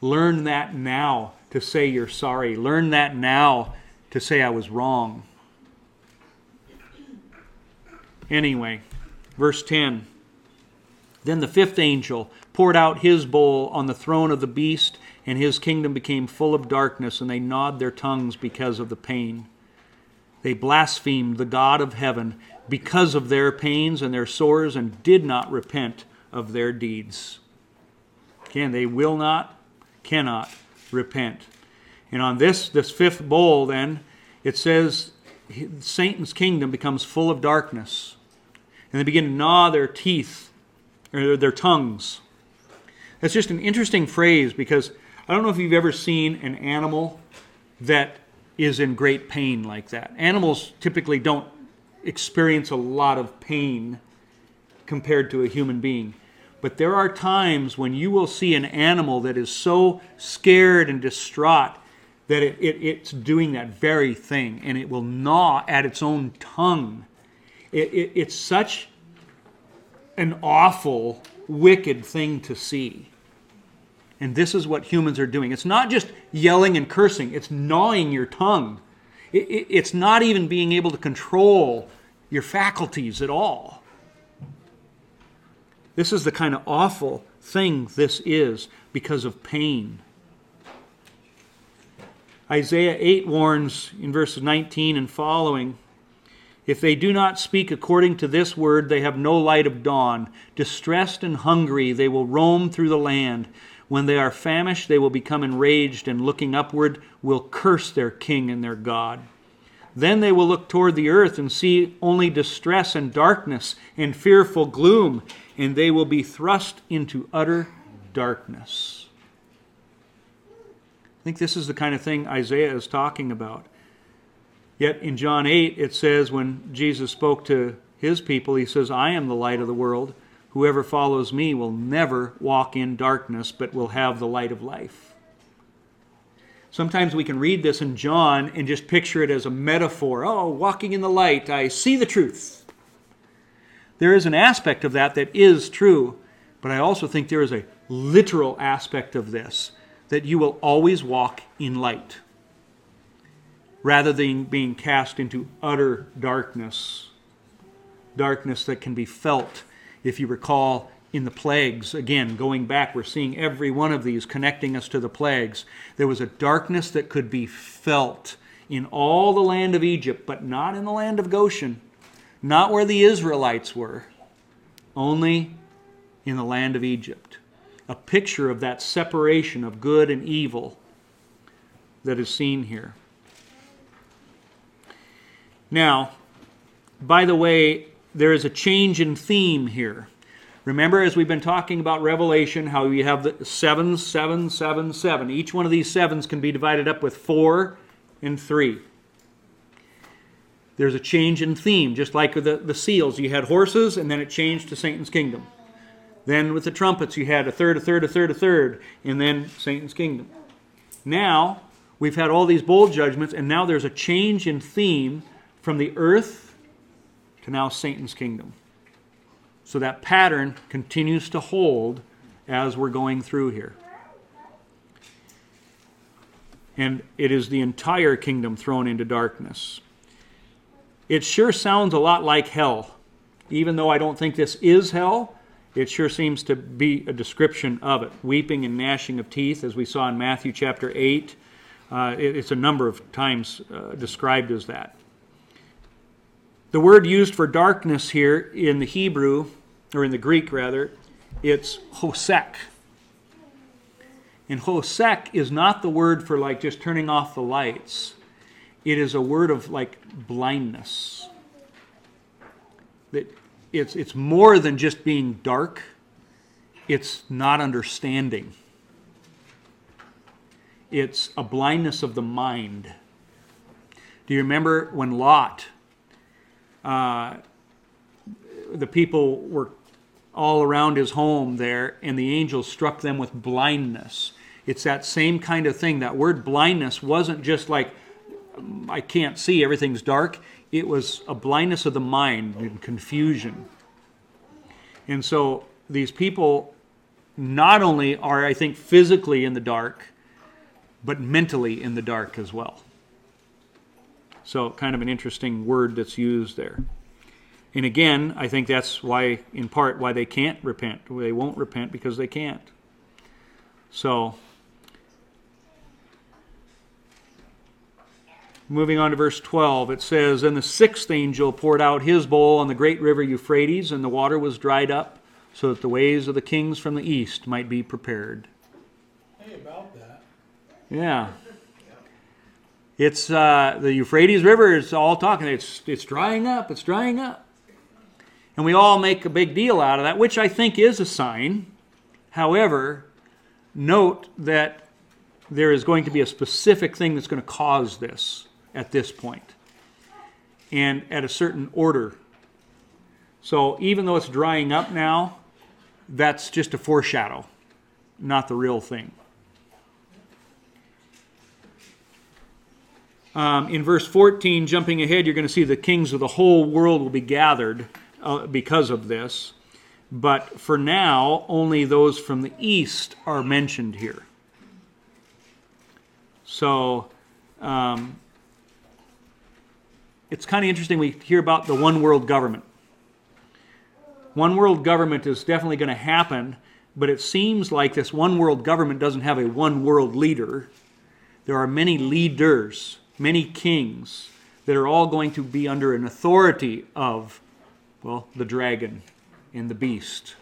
learn that now to say you're sorry. Learn that now to say I was wrong. Anyway, verse 10 Then the fifth angel poured out his bowl on the throne of the beast, and his kingdom became full of darkness, and they gnawed their tongues because of the pain. They blasphemed the God of heaven because of their pains and their sores, and did not repent of their deeds. Again, they will not, cannot repent. And on this, this fifth bowl, then, it says Satan's kingdom becomes full of darkness. And they begin to gnaw their teeth, or their tongues. That's just an interesting phrase because I don't know if you've ever seen an animal that is in great pain like that. Animals typically don't experience a lot of pain compared to a human being. But there are times when you will see an animal that is so scared and distraught that it, it, it's doing that very thing and it will gnaw at its own tongue. It, it, it's such an awful, wicked thing to see. And this is what humans are doing. It's not just yelling and cursing, it's gnawing your tongue. It, it, it's not even being able to control your faculties at all. This is the kind of awful thing this is because of pain. Isaiah 8 warns in verses 19 and following If they do not speak according to this word, they have no light of dawn. Distressed and hungry, they will roam through the land. When they are famished, they will become enraged, and looking upward, will curse their king and their God. Then they will look toward the earth and see only distress and darkness and fearful gloom, and they will be thrust into utter darkness. I think this is the kind of thing Isaiah is talking about. Yet in John 8, it says when Jesus spoke to his people, he says, I am the light of the world. Whoever follows me will never walk in darkness, but will have the light of life. Sometimes we can read this in John and just picture it as a metaphor. Oh, walking in the light, I see the truth. There is an aspect of that that is true, but I also think there is a literal aspect of this that you will always walk in light rather than being cast into utter darkness. Darkness that can be felt. If you recall in the plagues, again, going back, we're seeing every one of these connecting us to the plagues. There was a darkness that could be felt in all the land of Egypt, but not in the land of Goshen, not where the Israelites were, only in the land of Egypt. A picture of that separation of good and evil that is seen here. Now, by the way, there is a change in theme here. Remember, as we've been talking about Revelation, how you have the seven, seven, seven, seven. Each one of these sevens can be divided up with four and three. There's a change in theme, just like with the, the seals. You had horses, and then it changed to Satan's kingdom. Then with the trumpets, you had a third, a third, a third, a third, and then Satan's kingdom. Now, we've had all these bowl judgments, and now there's a change in theme from the earth to now Satan's kingdom. So that pattern continues to hold as we're going through here. And it is the entire kingdom thrown into darkness. It sure sounds a lot like hell. Even though I don't think this is hell, it sure seems to be a description of it. Weeping and gnashing of teeth, as we saw in Matthew chapter 8. Uh, it, it's a number of times uh, described as that. The word used for darkness here in the Hebrew, or in the Greek rather, it's hosek. And hosek is not the word for like just turning off the lights. It is a word of like blindness. That it's it's more than just being dark. It's not understanding. It's a blindness of the mind. Do you remember when Lot, uh, the people were all around his home there, and the angels struck them with blindness? It's that same kind of thing. That word blindness wasn't just like, I can't see, everything's dark. It was a blindness of the mind and confusion. And so these people not only are, I think, physically in the dark, but mentally in the dark as well. So, kind of an interesting word that's used there. And again, I think that's why, in part, why they can't repent. They won't repent because they can't. So, moving on to verse 12, it says, And the sixth angel poured out his bowl on the great river Euphrates, and the water was dried up, so that the ways of the kings from the east might be prepared. Hey, about that. Yeah. It's uh, the Euphrates River is all talking. It's it's drying up. It's drying up, and we all make a big deal out of that, which I think is a sign. However, note that there is going to be a specific thing that's going to cause this at this point, and at a certain order. So even though it's drying up now, that's just a foreshadow, not the real thing. Um, in verse 14, jumping ahead, you're going to see the kings of the whole world will be gathered uh, because of this. But for now, only those from the east are mentioned here. So um, it's kind of interesting. We hear about the one world government. One world government is definitely going to happen, but it seems like this one world government doesn't have a one world leader. There are many leaders many kings that are all going to be under an authority of, well, the dragon and the beast.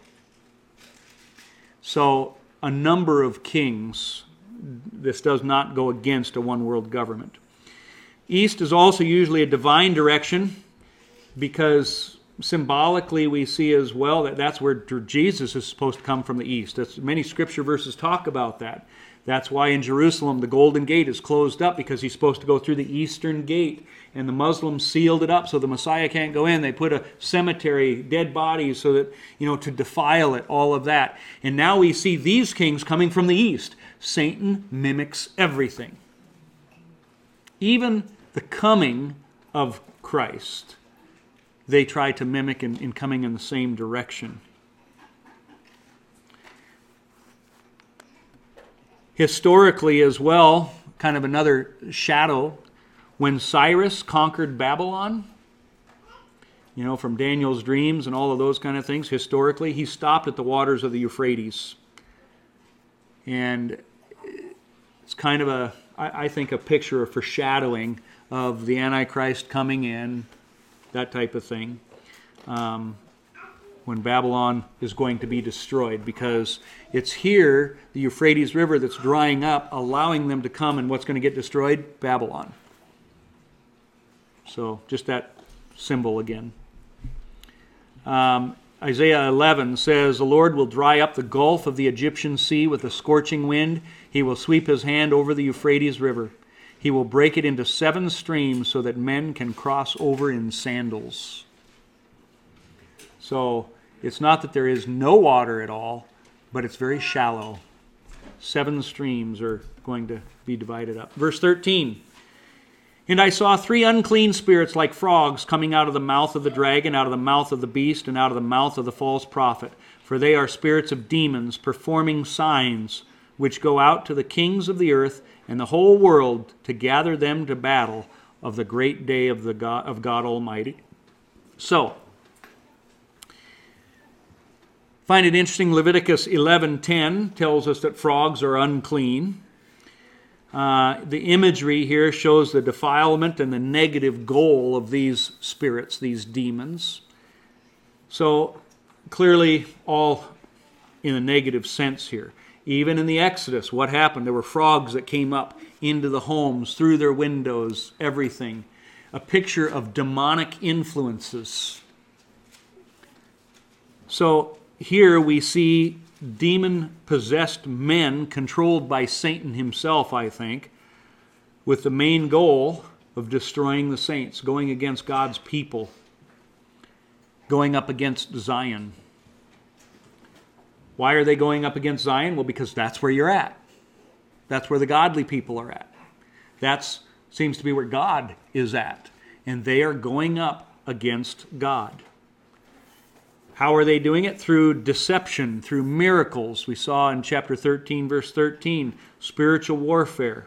So, a number of kings, this does not go against a one world government. East is also usually a divine direction because symbolically we see as well that that's where Jesus is supposed to come from the east. That's, many scripture verses talk about that. That's why in Jerusalem the Golden Gate is closed up because he's supposed to go through the eastern gate. And the Muslims sealed it up so the Messiah can't go in. They put a cemetery, dead bodies, so that, you know, to defile it, all of that. And now we see these kings coming from the east. Satan mimics everything. Even the coming of Christ, they try to mimic in, in coming in the same direction. Historically as well, kind of another shadow, when Cyrus conquered Babylon, you know, from Daniel's dreams and all of those kind of things, historically, he stopped at the waters of the Euphrates. And it's kind of a, I think, a picture, a foreshadowing of the Antichrist coming in, that type of thing. Um, when Babylon is going to be destroyed because it's here, the Euphrates River, that's drying up, allowing them to come, and what's going to get destroyed? Babylon. So, just that symbol again. Um, Isaiah 11 says, The Lord will dry up the gulf of the Egyptian sea with a scorching wind. He will sweep his hand over the Euphrates River. He will break it into seven streams so that men can cross over in sandals. So, it's not that there is no water at all, but it's very shallow. Seven streams are going to be divided up. Verse 13 And I saw three unclean spirits like frogs coming out of the mouth of the dragon, out of the mouth of the beast, and out of the mouth of the false prophet. For they are spirits of demons, performing signs, which go out to the kings of the earth and the whole world to gather them to battle of the great day of, the God, of God Almighty. So, Find it interesting. Leviticus 11:10 tells us that frogs are unclean. Uh, the imagery here shows the defilement and the negative goal of these spirits, these demons. So clearly, all in a negative sense here. Even in the Exodus, what happened? There were frogs that came up into the homes, through their windows, everything. A picture of demonic influences. So here we see demon possessed men controlled by Satan himself, I think, with the main goal of destroying the saints, going against God's people, going up against Zion. Why are they going up against Zion? Well, because that's where you're at. That's where the godly people are at. That seems to be where God is at. And they are going up against God. How are they doing it? Through deception, through miracles. We saw in chapter 13, verse 13, spiritual warfare.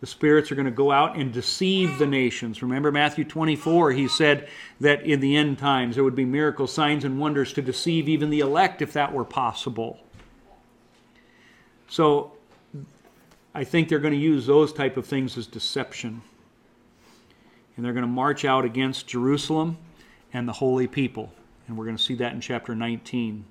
The spirits are going to go out and deceive the nations. Remember Matthew 24, he said that in the end times there would be miracles, signs, and wonders to deceive even the elect if that were possible. So I think they're going to use those type of things as deception. And they're going to march out against Jerusalem and the holy people. And we're going to see that in chapter 19.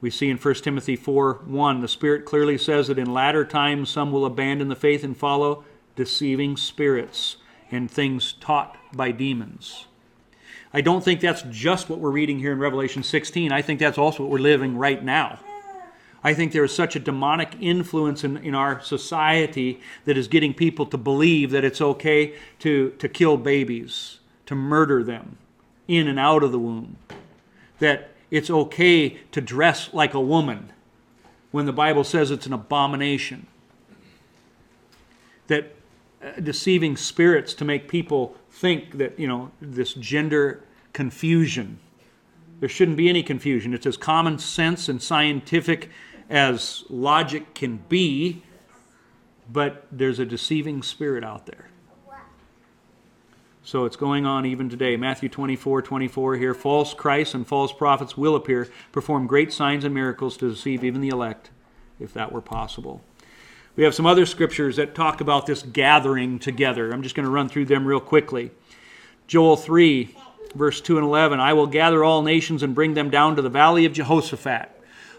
We see in 1 Timothy 4 1, the Spirit clearly says that in latter times some will abandon the faith and follow deceiving spirits and things taught by demons. I don't think that's just what we're reading here in Revelation 16. I think that's also what we're living right now. I think there is such a demonic influence in, in our society that is getting people to believe that it's okay to, to kill babies, to murder them in and out of the womb. That it's okay to dress like a woman when the Bible says it's an abomination. That uh, deceiving spirits to make people think that, you know, this gender confusion. There shouldn't be any confusion. It's as common sense and scientific as logic can be, but there's a deceiving spirit out there. So it's going on even today. Matthew 24, 24 here. False Christs and false prophets will appear, perform great signs and miracles to deceive even the elect, if that were possible. We have some other scriptures that talk about this gathering together. I'm just going to run through them real quickly. Joel 3, verse 2 and 11 I will gather all nations and bring them down to the valley of Jehoshaphat.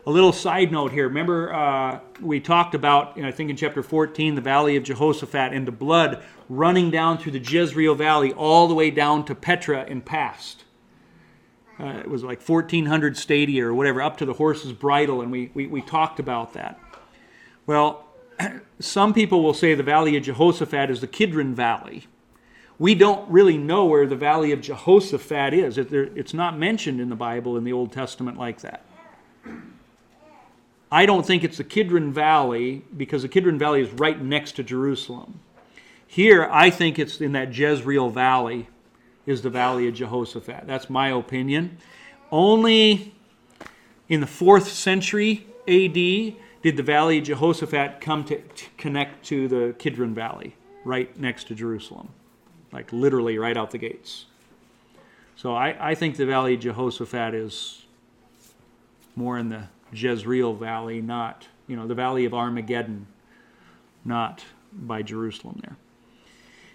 A little side note here. Remember, uh, we talked about, I think in chapter 14, the valley of Jehoshaphat and the blood running down through the Jezreel Valley all the way down to Petra and past. Uh, it was like 1,400 stadia or whatever, up to the horse's bridle, and we, we, we talked about that. Well, some people will say the valley of Jehoshaphat is the Kidron Valley. We don't really know where the valley of Jehoshaphat is. It's not mentioned in the Bible in the Old Testament like that. I don't think it's the Kidron Valley because the Kidron Valley is right next to Jerusalem. Here, I think it's in that Jezreel Valley is the Valley of Jehoshaphat. That's my opinion. Only in the fourth century AD did the Valley of Jehoshaphat come to, to connect to the Kidron Valley, right next to Jerusalem, like literally right out the gates. So I, I think the Valley of Jehoshaphat is more in the Jezreel Valley, not, you know, the Valley of Armageddon, not by Jerusalem there.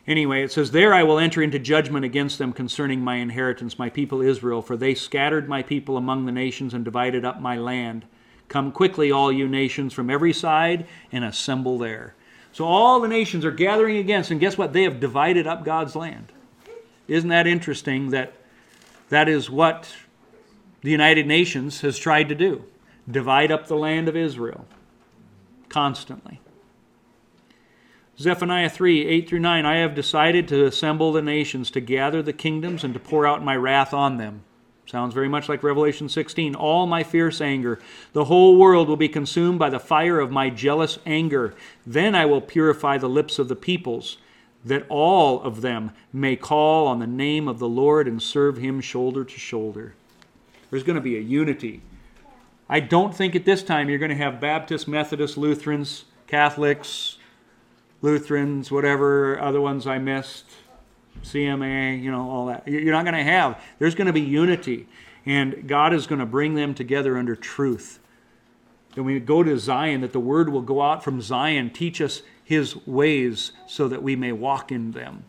Anyway, it says, There I will enter into judgment against them concerning my inheritance, my people Israel, for they scattered my people among the nations and divided up my land. Come quickly, all you nations, from every side, and assemble there. So all the nations are gathering against, and guess what? They have divided up God's land. Isn't that interesting that that is what the United Nations has tried to do? Divide up the land of Israel constantly. Zephaniah 3 8 through 9 I have decided to assemble the nations, to gather the kingdoms, and to pour out my wrath on them. Sounds very much like Revelation 16. All my fierce anger. The whole world will be consumed by the fire of my jealous anger. Then I will purify the lips of the peoples, that all of them may call on the name of the Lord and serve him shoulder to shoulder. There's going to be a unity I don't think at this time you're going to have Baptists, Methodists, Lutherans, Catholics, Lutherans, whatever other ones I missed, CMA, you know, all that. You're not going to have. There's going to be unity, and God is going to bring them together under truth. And we go to Zion, that the word will go out from Zion, teach us his ways so that we may walk in them.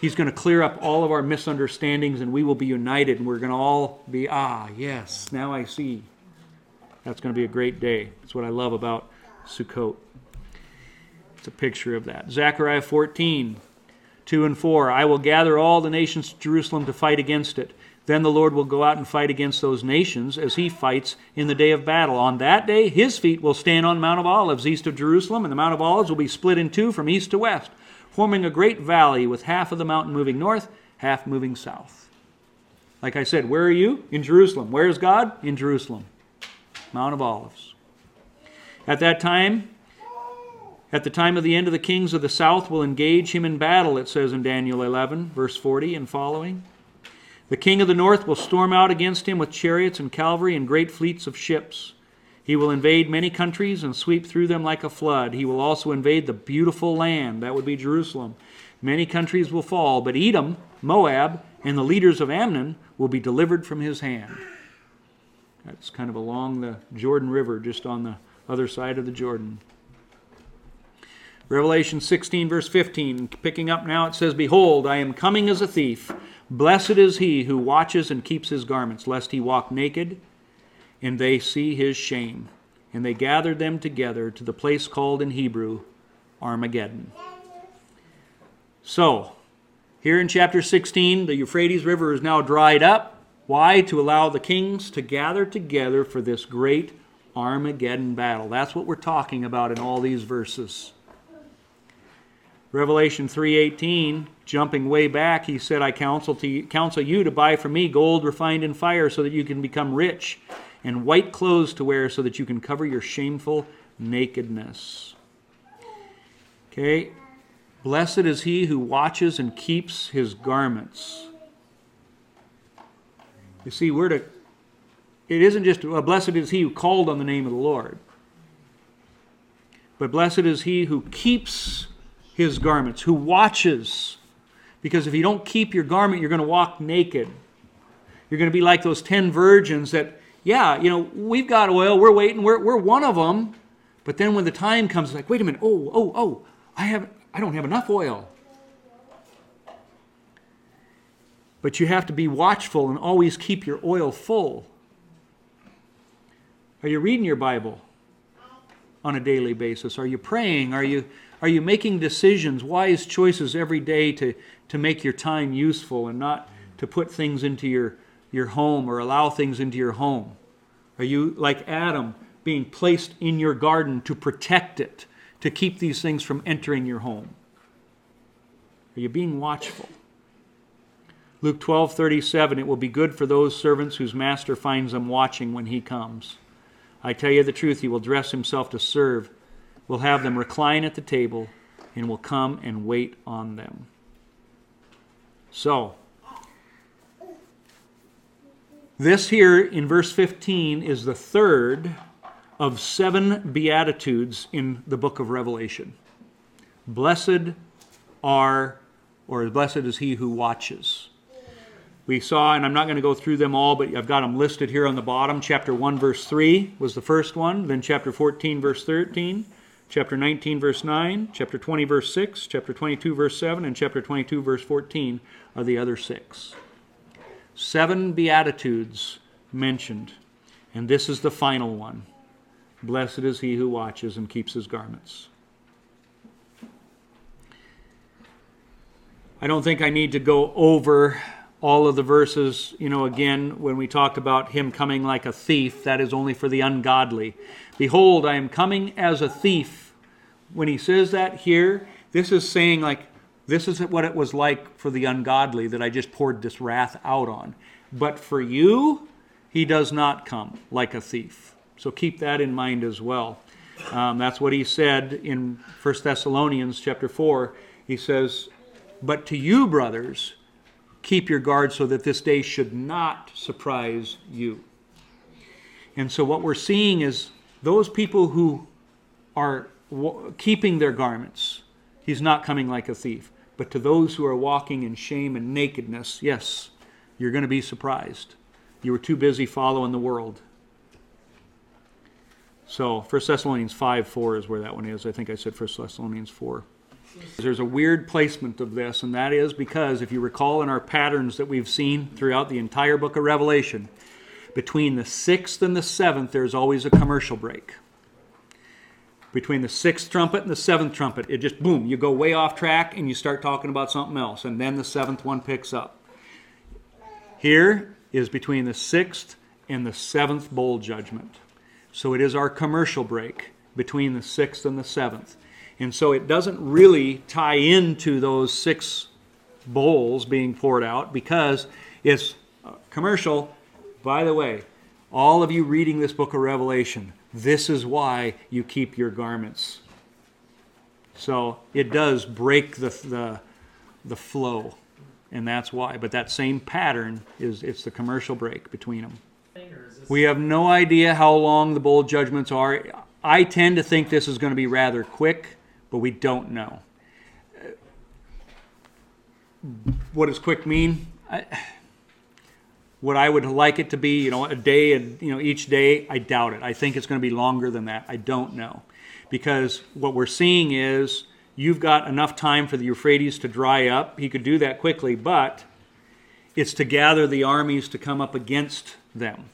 He's going to clear up all of our misunderstandings, and we will be united, and we're going to all be, ah, yes, now I see. That's going to be a great day. That's what I love about Sukkot. It's a picture of that. Zechariah 14, 2 and 4. I will gather all the nations to Jerusalem to fight against it. Then the Lord will go out and fight against those nations as he fights in the day of battle. On that day, his feet will stand on Mount of Olives east of Jerusalem, and the Mount of Olives will be split in two from east to west, forming a great valley with half of the mountain moving north, half moving south. Like I said, where are you? In Jerusalem. Where is God? In Jerusalem. Mount of Olives. At that time, at the time of the end of the kings of the south will engage him in battle, it says in Daniel 11, verse 40 and following. The king of the north will storm out against him with chariots and cavalry and great fleets of ships. He will invade many countries and sweep through them like a flood. He will also invade the beautiful land, that would be Jerusalem. Many countries will fall, but Edom, Moab, and the leaders of Ammon will be delivered from his hand. That's kind of along the Jordan River, just on the other side of the Jordan. Revelation 16, verse 15, picking up now, it says, Behold, I am coming as a thief. Blessed is he who watches and keeps his garments, lest he walk naked and they see his shame. And they gathered them together to the place called in Hebrew Armageddon. So, here in chapter 16, the Euphrates River is now dried up. Why? To allow the kings to gather together for this great Armageddon battle. That's what we're talking about in all these verses. Revelation 3:18, jumping way back, he said, "I counsel to counsel you to buy from me gold refined in fire so that you can become rich, and white clothes to wear so that you can cover your shameful nakedness." Okay? Blessed is he who watches and keeps his garments. You see, we're to it isn't just blessed is he who called on the name of the Lord. But blessed is he who keeps his garments, who watches. Because if you don't keep your garment, you're going to walk naked. You're going to be like those 10 virgins that, yeah, you know, we've got oil, we're waiting, we're, we're one of them. But then when the time comes, like, wait a minute, oh, oh, oh, I, have, I don't have enough oil. But you have to be watchful and always keep your oil full. Are you reading your Bible on a daily basis? Are you praying? Are you are you making decisions, wise choices every day to, to make your time useful and not to put things into your, your home or allow things into your home? Are you, like Adam, being placed in your garden to protect it, to keep these things from entering your home? Are you being watchful? Luke 12, 37, it will be good for those servants whose master finds them watching when he comes. I tell you the truth, he will dress himself to serve will have them recline at the table and will come and wait on them. So, this here in verse 15 is the third of seven Beatitudes in the book of Revelation. Blessed are, or blessed is he who watches. We saw, and I'm not going to go through them all, but I've got them listed here on the bottom. Chapter 1, verse 3 was the first one, then chapter 14, verse 13 chapter 19, verse 9, chapter 20, verse 6, chapter 22, verse 7, and chapter 22, verse 14 are the other six. Seven Beatitudes mentioned, and this is the final one. Blessed is he who watches and keeps his garments. I don't think I need to go over all of the verses, you know, again, when we talk about him coming like a thief, that is only for the ungodly. Behold, I am coming as a thief. When he says that here, this is saying, like, this is what it was like for the ungodly that I just poured this wrath out on. But for you, he does not come like a thief. So keep that in mind as well. Um, that's what he said in 1 Thessalonians chapter 4. He says, But to you, brothers, keep your guard so that this day should not surprise you. And so what we're seeing is those people who are keeping their garments, he's not coming like a thief. But to those who are walking in shame and nakedness, yes, you're going to be surprised. You were too busy following the world. So, 1 Thessalonians 5 4 is where that one is. I think I said 1 Thessalonians 4. There's a weird placement of this, and that is because if you recall in our patterns that we've seen throughout the entire book of Revelation, Between the sixth and the seventh, there's always a commercial break. Between the sixth trumpet and the seventh trumpet, it just boom, you go way off track and you start talking about something else, and then the seventh one picks up. Here is between the sixth and the seventh bowl judgment. So it is our commercial break between the sixth and the seventh. And so it doesn't really tie into those six bowls being poured out because it's uh, commercial. By the way, all of you reading this book of Revelation, this is why you keep your garments. So it does break the, the, the flow, and that's why. But that same pattern is it's the commercial break between them. We have no idea how long the bowl judgments are. I tend to think this is going to be rather quick, but we don't know. What does quick mean? I, what I would like it to be, you know, a day and you know each day, I doubt it. I think it's going to be longer than that. I don't know, because what we're seeing is you've got enough time for the Euphrates to dry up. He could do that quickly, but it's to gather the armies to come up against them.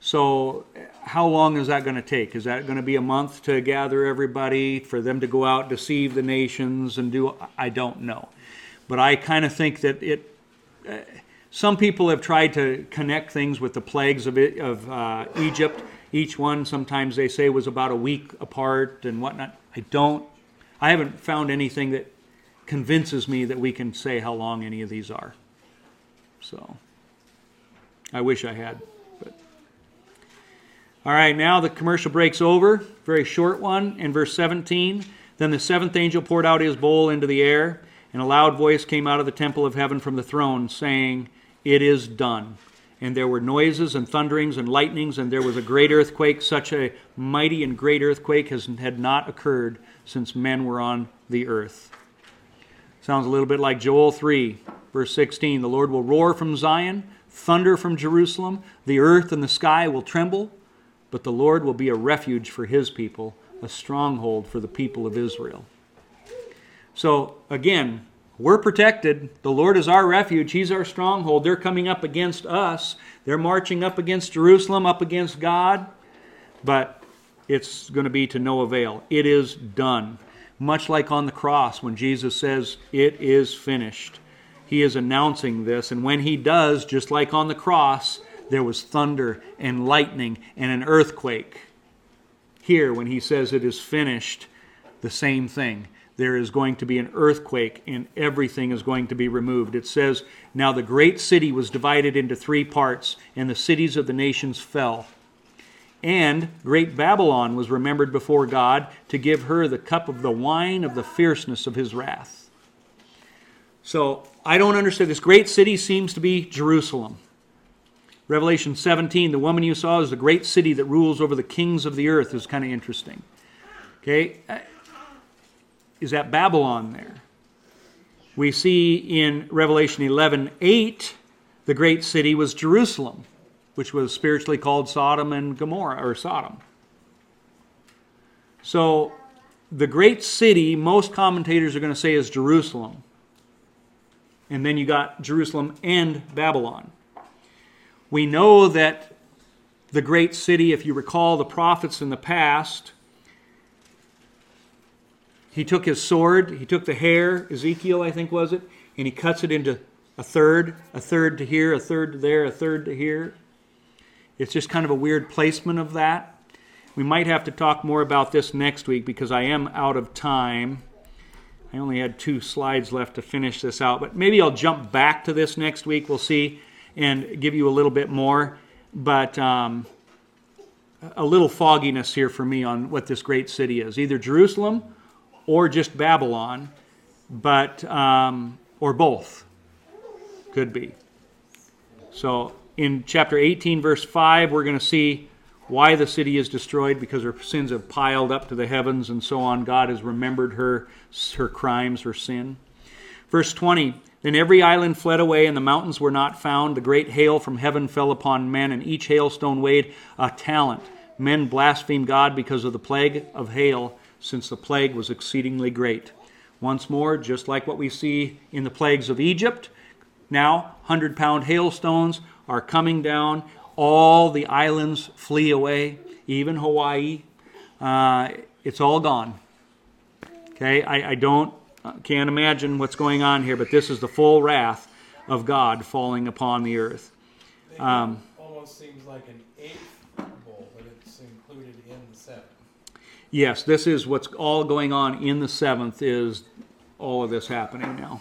So, how long is that going to take? Is that going to be a month to gather everybody, for them to go out, deceive the nations, and do? I don't know. But I kind of think that it. Uh, some people have tried to connect things with the plagues of, it, of uh, Egypt. Each one, sometimes they say, was about a week apart and whatnot. I don't. I haven't found anything that convinces me that we can say how long any of these are. So, I wish I had. All right, now the commercial break's over. Very short one. In verse 17, then the seventh angel poured out his bowl into the air, and a loud voice came out of the temple of heaven from the throne, saying, It is done. And there were noises and thunderings and lightnings, and there was a great earthquake. Such a mighty and great earthquake has, had not occurred since men were on the earth. Sounds a little bit like Joel 3, verse 16. The Lord will roar from Zion, thunder from Jerusalem. The earth and the sky will tremble, but the Lord will be a refuge for his people, a stronghold for the people of Israel. So, again, we're protected. The Lord is our refuge. He's our stronghold. They're coming up against us. They're marching up against Jerusalem, up against God. But it's going to be to no avail. It is done. Much like on the cross when Jesus says, It is finished. He is announcing this. And when he does, just like on the cross, there was thunder and lightning and an earthquake. Here, when he says it is finished, the same thing. There is going to be an earthquake and everything is going to be removed. It says, Now the great city was divided into three parts, and the cities of the nations fell. And great Babylon was remembered before God to give her the cup of the wine of the fierceness of his wrath. So I don't understand. This great city seems to be Jerusalem. Revelation 17, the woman you saw is the great city that rules over the kings of the earth, is kind of interesting. Okay? Uh, is that Babylon there? We see in Revelation 11, 8, the great city was Jerusalem, which was spiritually called Sodom and Gomorrah, or Sodom. So, the great city, most commentators are going to say is Jerusalem. And then you got Jerusalem and Babylon. We know that the great city, if you recall the prophets in the past, he took his sword, he took the hair, Ezekiel, I think was it, and he cuts it into a third, a third to here, a third to there, a third to here. It's just kind of a weird placement of that. We might have to talk more about this next week because I am out of time. I only had two slides left to finish this out, but maybe I'll jump back to this next week. We'll see and give you a little bit more. But um, a little fogginess here for me on what this great city is either Jerusalem or just Babylon, but um, or both could be. So in chapter 18, verse 5, we're going to see why the city is destroyed because her sins have piled up to the heavens and so on. God has remembered her, her crimes, her sin. Verse 20 Then every island fled away, and the mountains were not found. The great hail from heaven fell upon men, and each hailstone weighed a talent. Men blasphemed God because of the plague of hail, since the plague was exceedingly great. Once more, just like what we see in the plagues of Egypt, now 100 pound hailstones are coming down. all the islands flee away, even Hawaii. Uh, it's all gone. Okay, I, I don't can't imagine what's going on here, but this is the full wrath of God falling upon the earth. Um, almost seems like an eighth bowl, but it's included in the seven. Yes, this is what's all going on in the seventh. Is all of this happening now?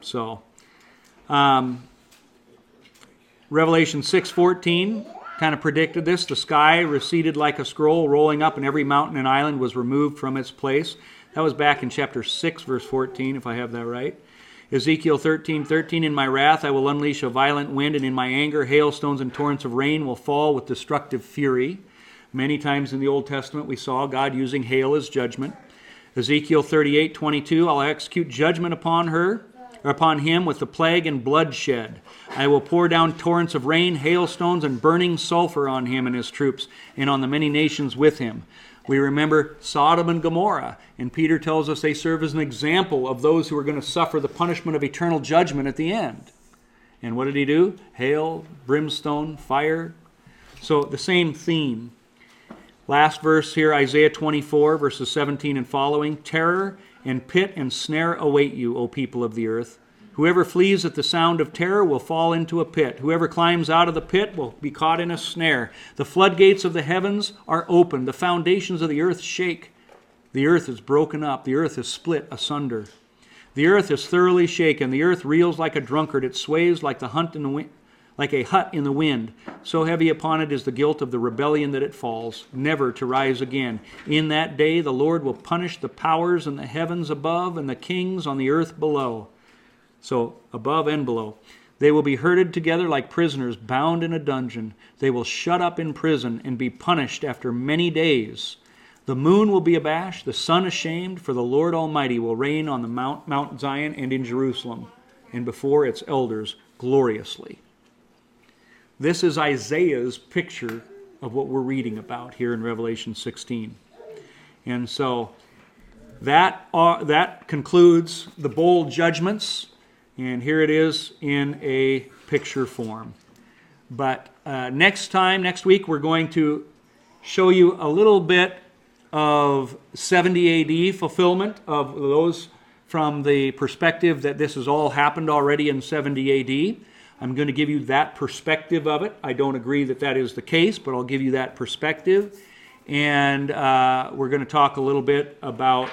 So, um, Revelation six fourteen kind of predicted this. The sky receded like a scroll, rolling up, and every mountain and island was removed from its place. That was back in chapter six, verse fourteen, if I have that right. Ezekiel thirteen thirteen. In my wrath I will unleash a violent wind, and in my anger hailstones and torrents of rain will fall with destructive fury. Many times in the Old Testament, we saw God using hail as judgment. Ezekiel 38 22, I'll execute judgment upon her, or upon him with the plague and bloodshed. I will pour down torrents of rain, hailstones, and burning sulfur on him and his troops, and on the many nations with him. We remember Sodom and Gomorrah, and Peter tells us they serve as an example of those who are going to suffer the punishment of eternal judgment at the end. And what did he do? Hail, brimstone, fire. So the same theme. Last verse here, Isaiah 24, verses 17 and following. Terror and pit and snare await you, O people of the earth. Whoever flees at the sound of terror will fall into a pit. Whoever climbs out of the pit will be caught in a snare. The floodgates of the heavens are open. The foundations of the earth shake. The earth is broken up. The earth is split asunder. The earth is thoroughly shaken. The earth reels like a drunkard. It sways like the hunt in the wind like a hut in the wind. So heavy upon it is the guilt of the rebellion that it falls, never to rise again. In that day the Lord will punish the powers in the heavens above and the kings on the earth below. So above and below. They will be herded together like prisoners bound in a dungeon. They will shut up in prison and be punished after many days. The moon will be abashed, the sun ashamed, for the Lord Almighty will reign on the Mount, Mount Zion and in Jerusalem, and before its elders gloriously. This is Isaiah's picture of what we're reading about here in Revelation 16. And so that, uh, that concludes the bowl judgments, and here it is in a picture form. But uh, next time, next week, we're going to show you a little bit of 70 AD fulfillment of those from the perspective that this has all happened already in 70 AD. I'm going to give you that perspective of it. I don't agree that that is the case, but I'll give you that perspective. And uh, we're going to talk a little bit about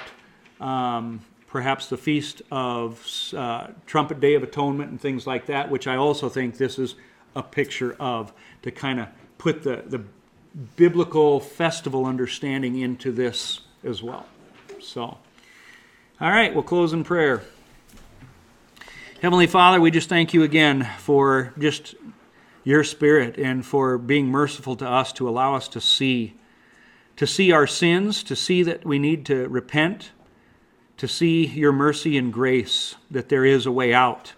um, perhaps the feast of uh, Trumpet Day of Atonement and things like that, which I also think this is a picture of to kind of put the, the biblical festival understanding into this as well. So, all right, we'll close in prayer. Heavenly Father, we just thank you again for just your spirit and for being merciful to us to allow us to see to see our sins, to see that we need to repent, to see your mercy and grace that there is a way out,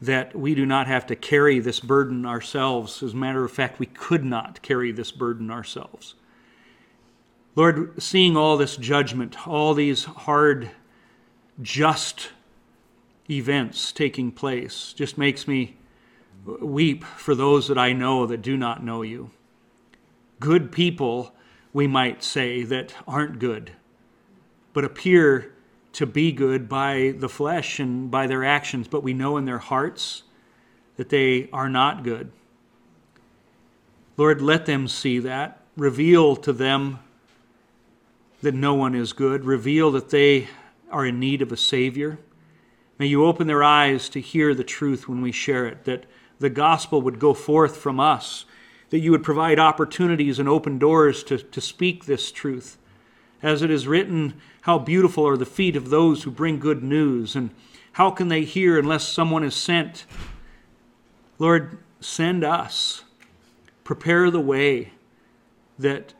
that we do not have to carry this burden ourselves. As a matter of fact, we could not carry this burden ourselves. Lord, seeing all this judgment, all these hard, just events taking place just makes me weep for those that I know that do not know you. Good people, we might say, that aren't good, but appear to be good by the flesh and by their actions, but we know in their hearts that they are not good. Lord, let them see that. Reveal to them that no one is good. Reveal that they are in need of a Savior. May you open their eyes to hear the truth when we share it, that the gospel would go forth from us, that you would provide opportunities and open doors to, to speak this truth. As it is written, how beautiful are the feet of those who bring good news, and how can they hear unless someone is sent? Lord, send us. Prepare the way that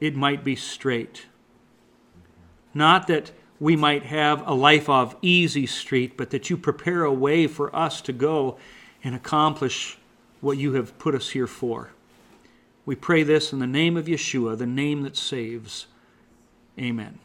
it might be straight. Not that we might have a life of easy street, but that you prepare a way for us to go and accomplish what you have put us here for. We pray this in the name of Yeshua, the name that saves. Amen.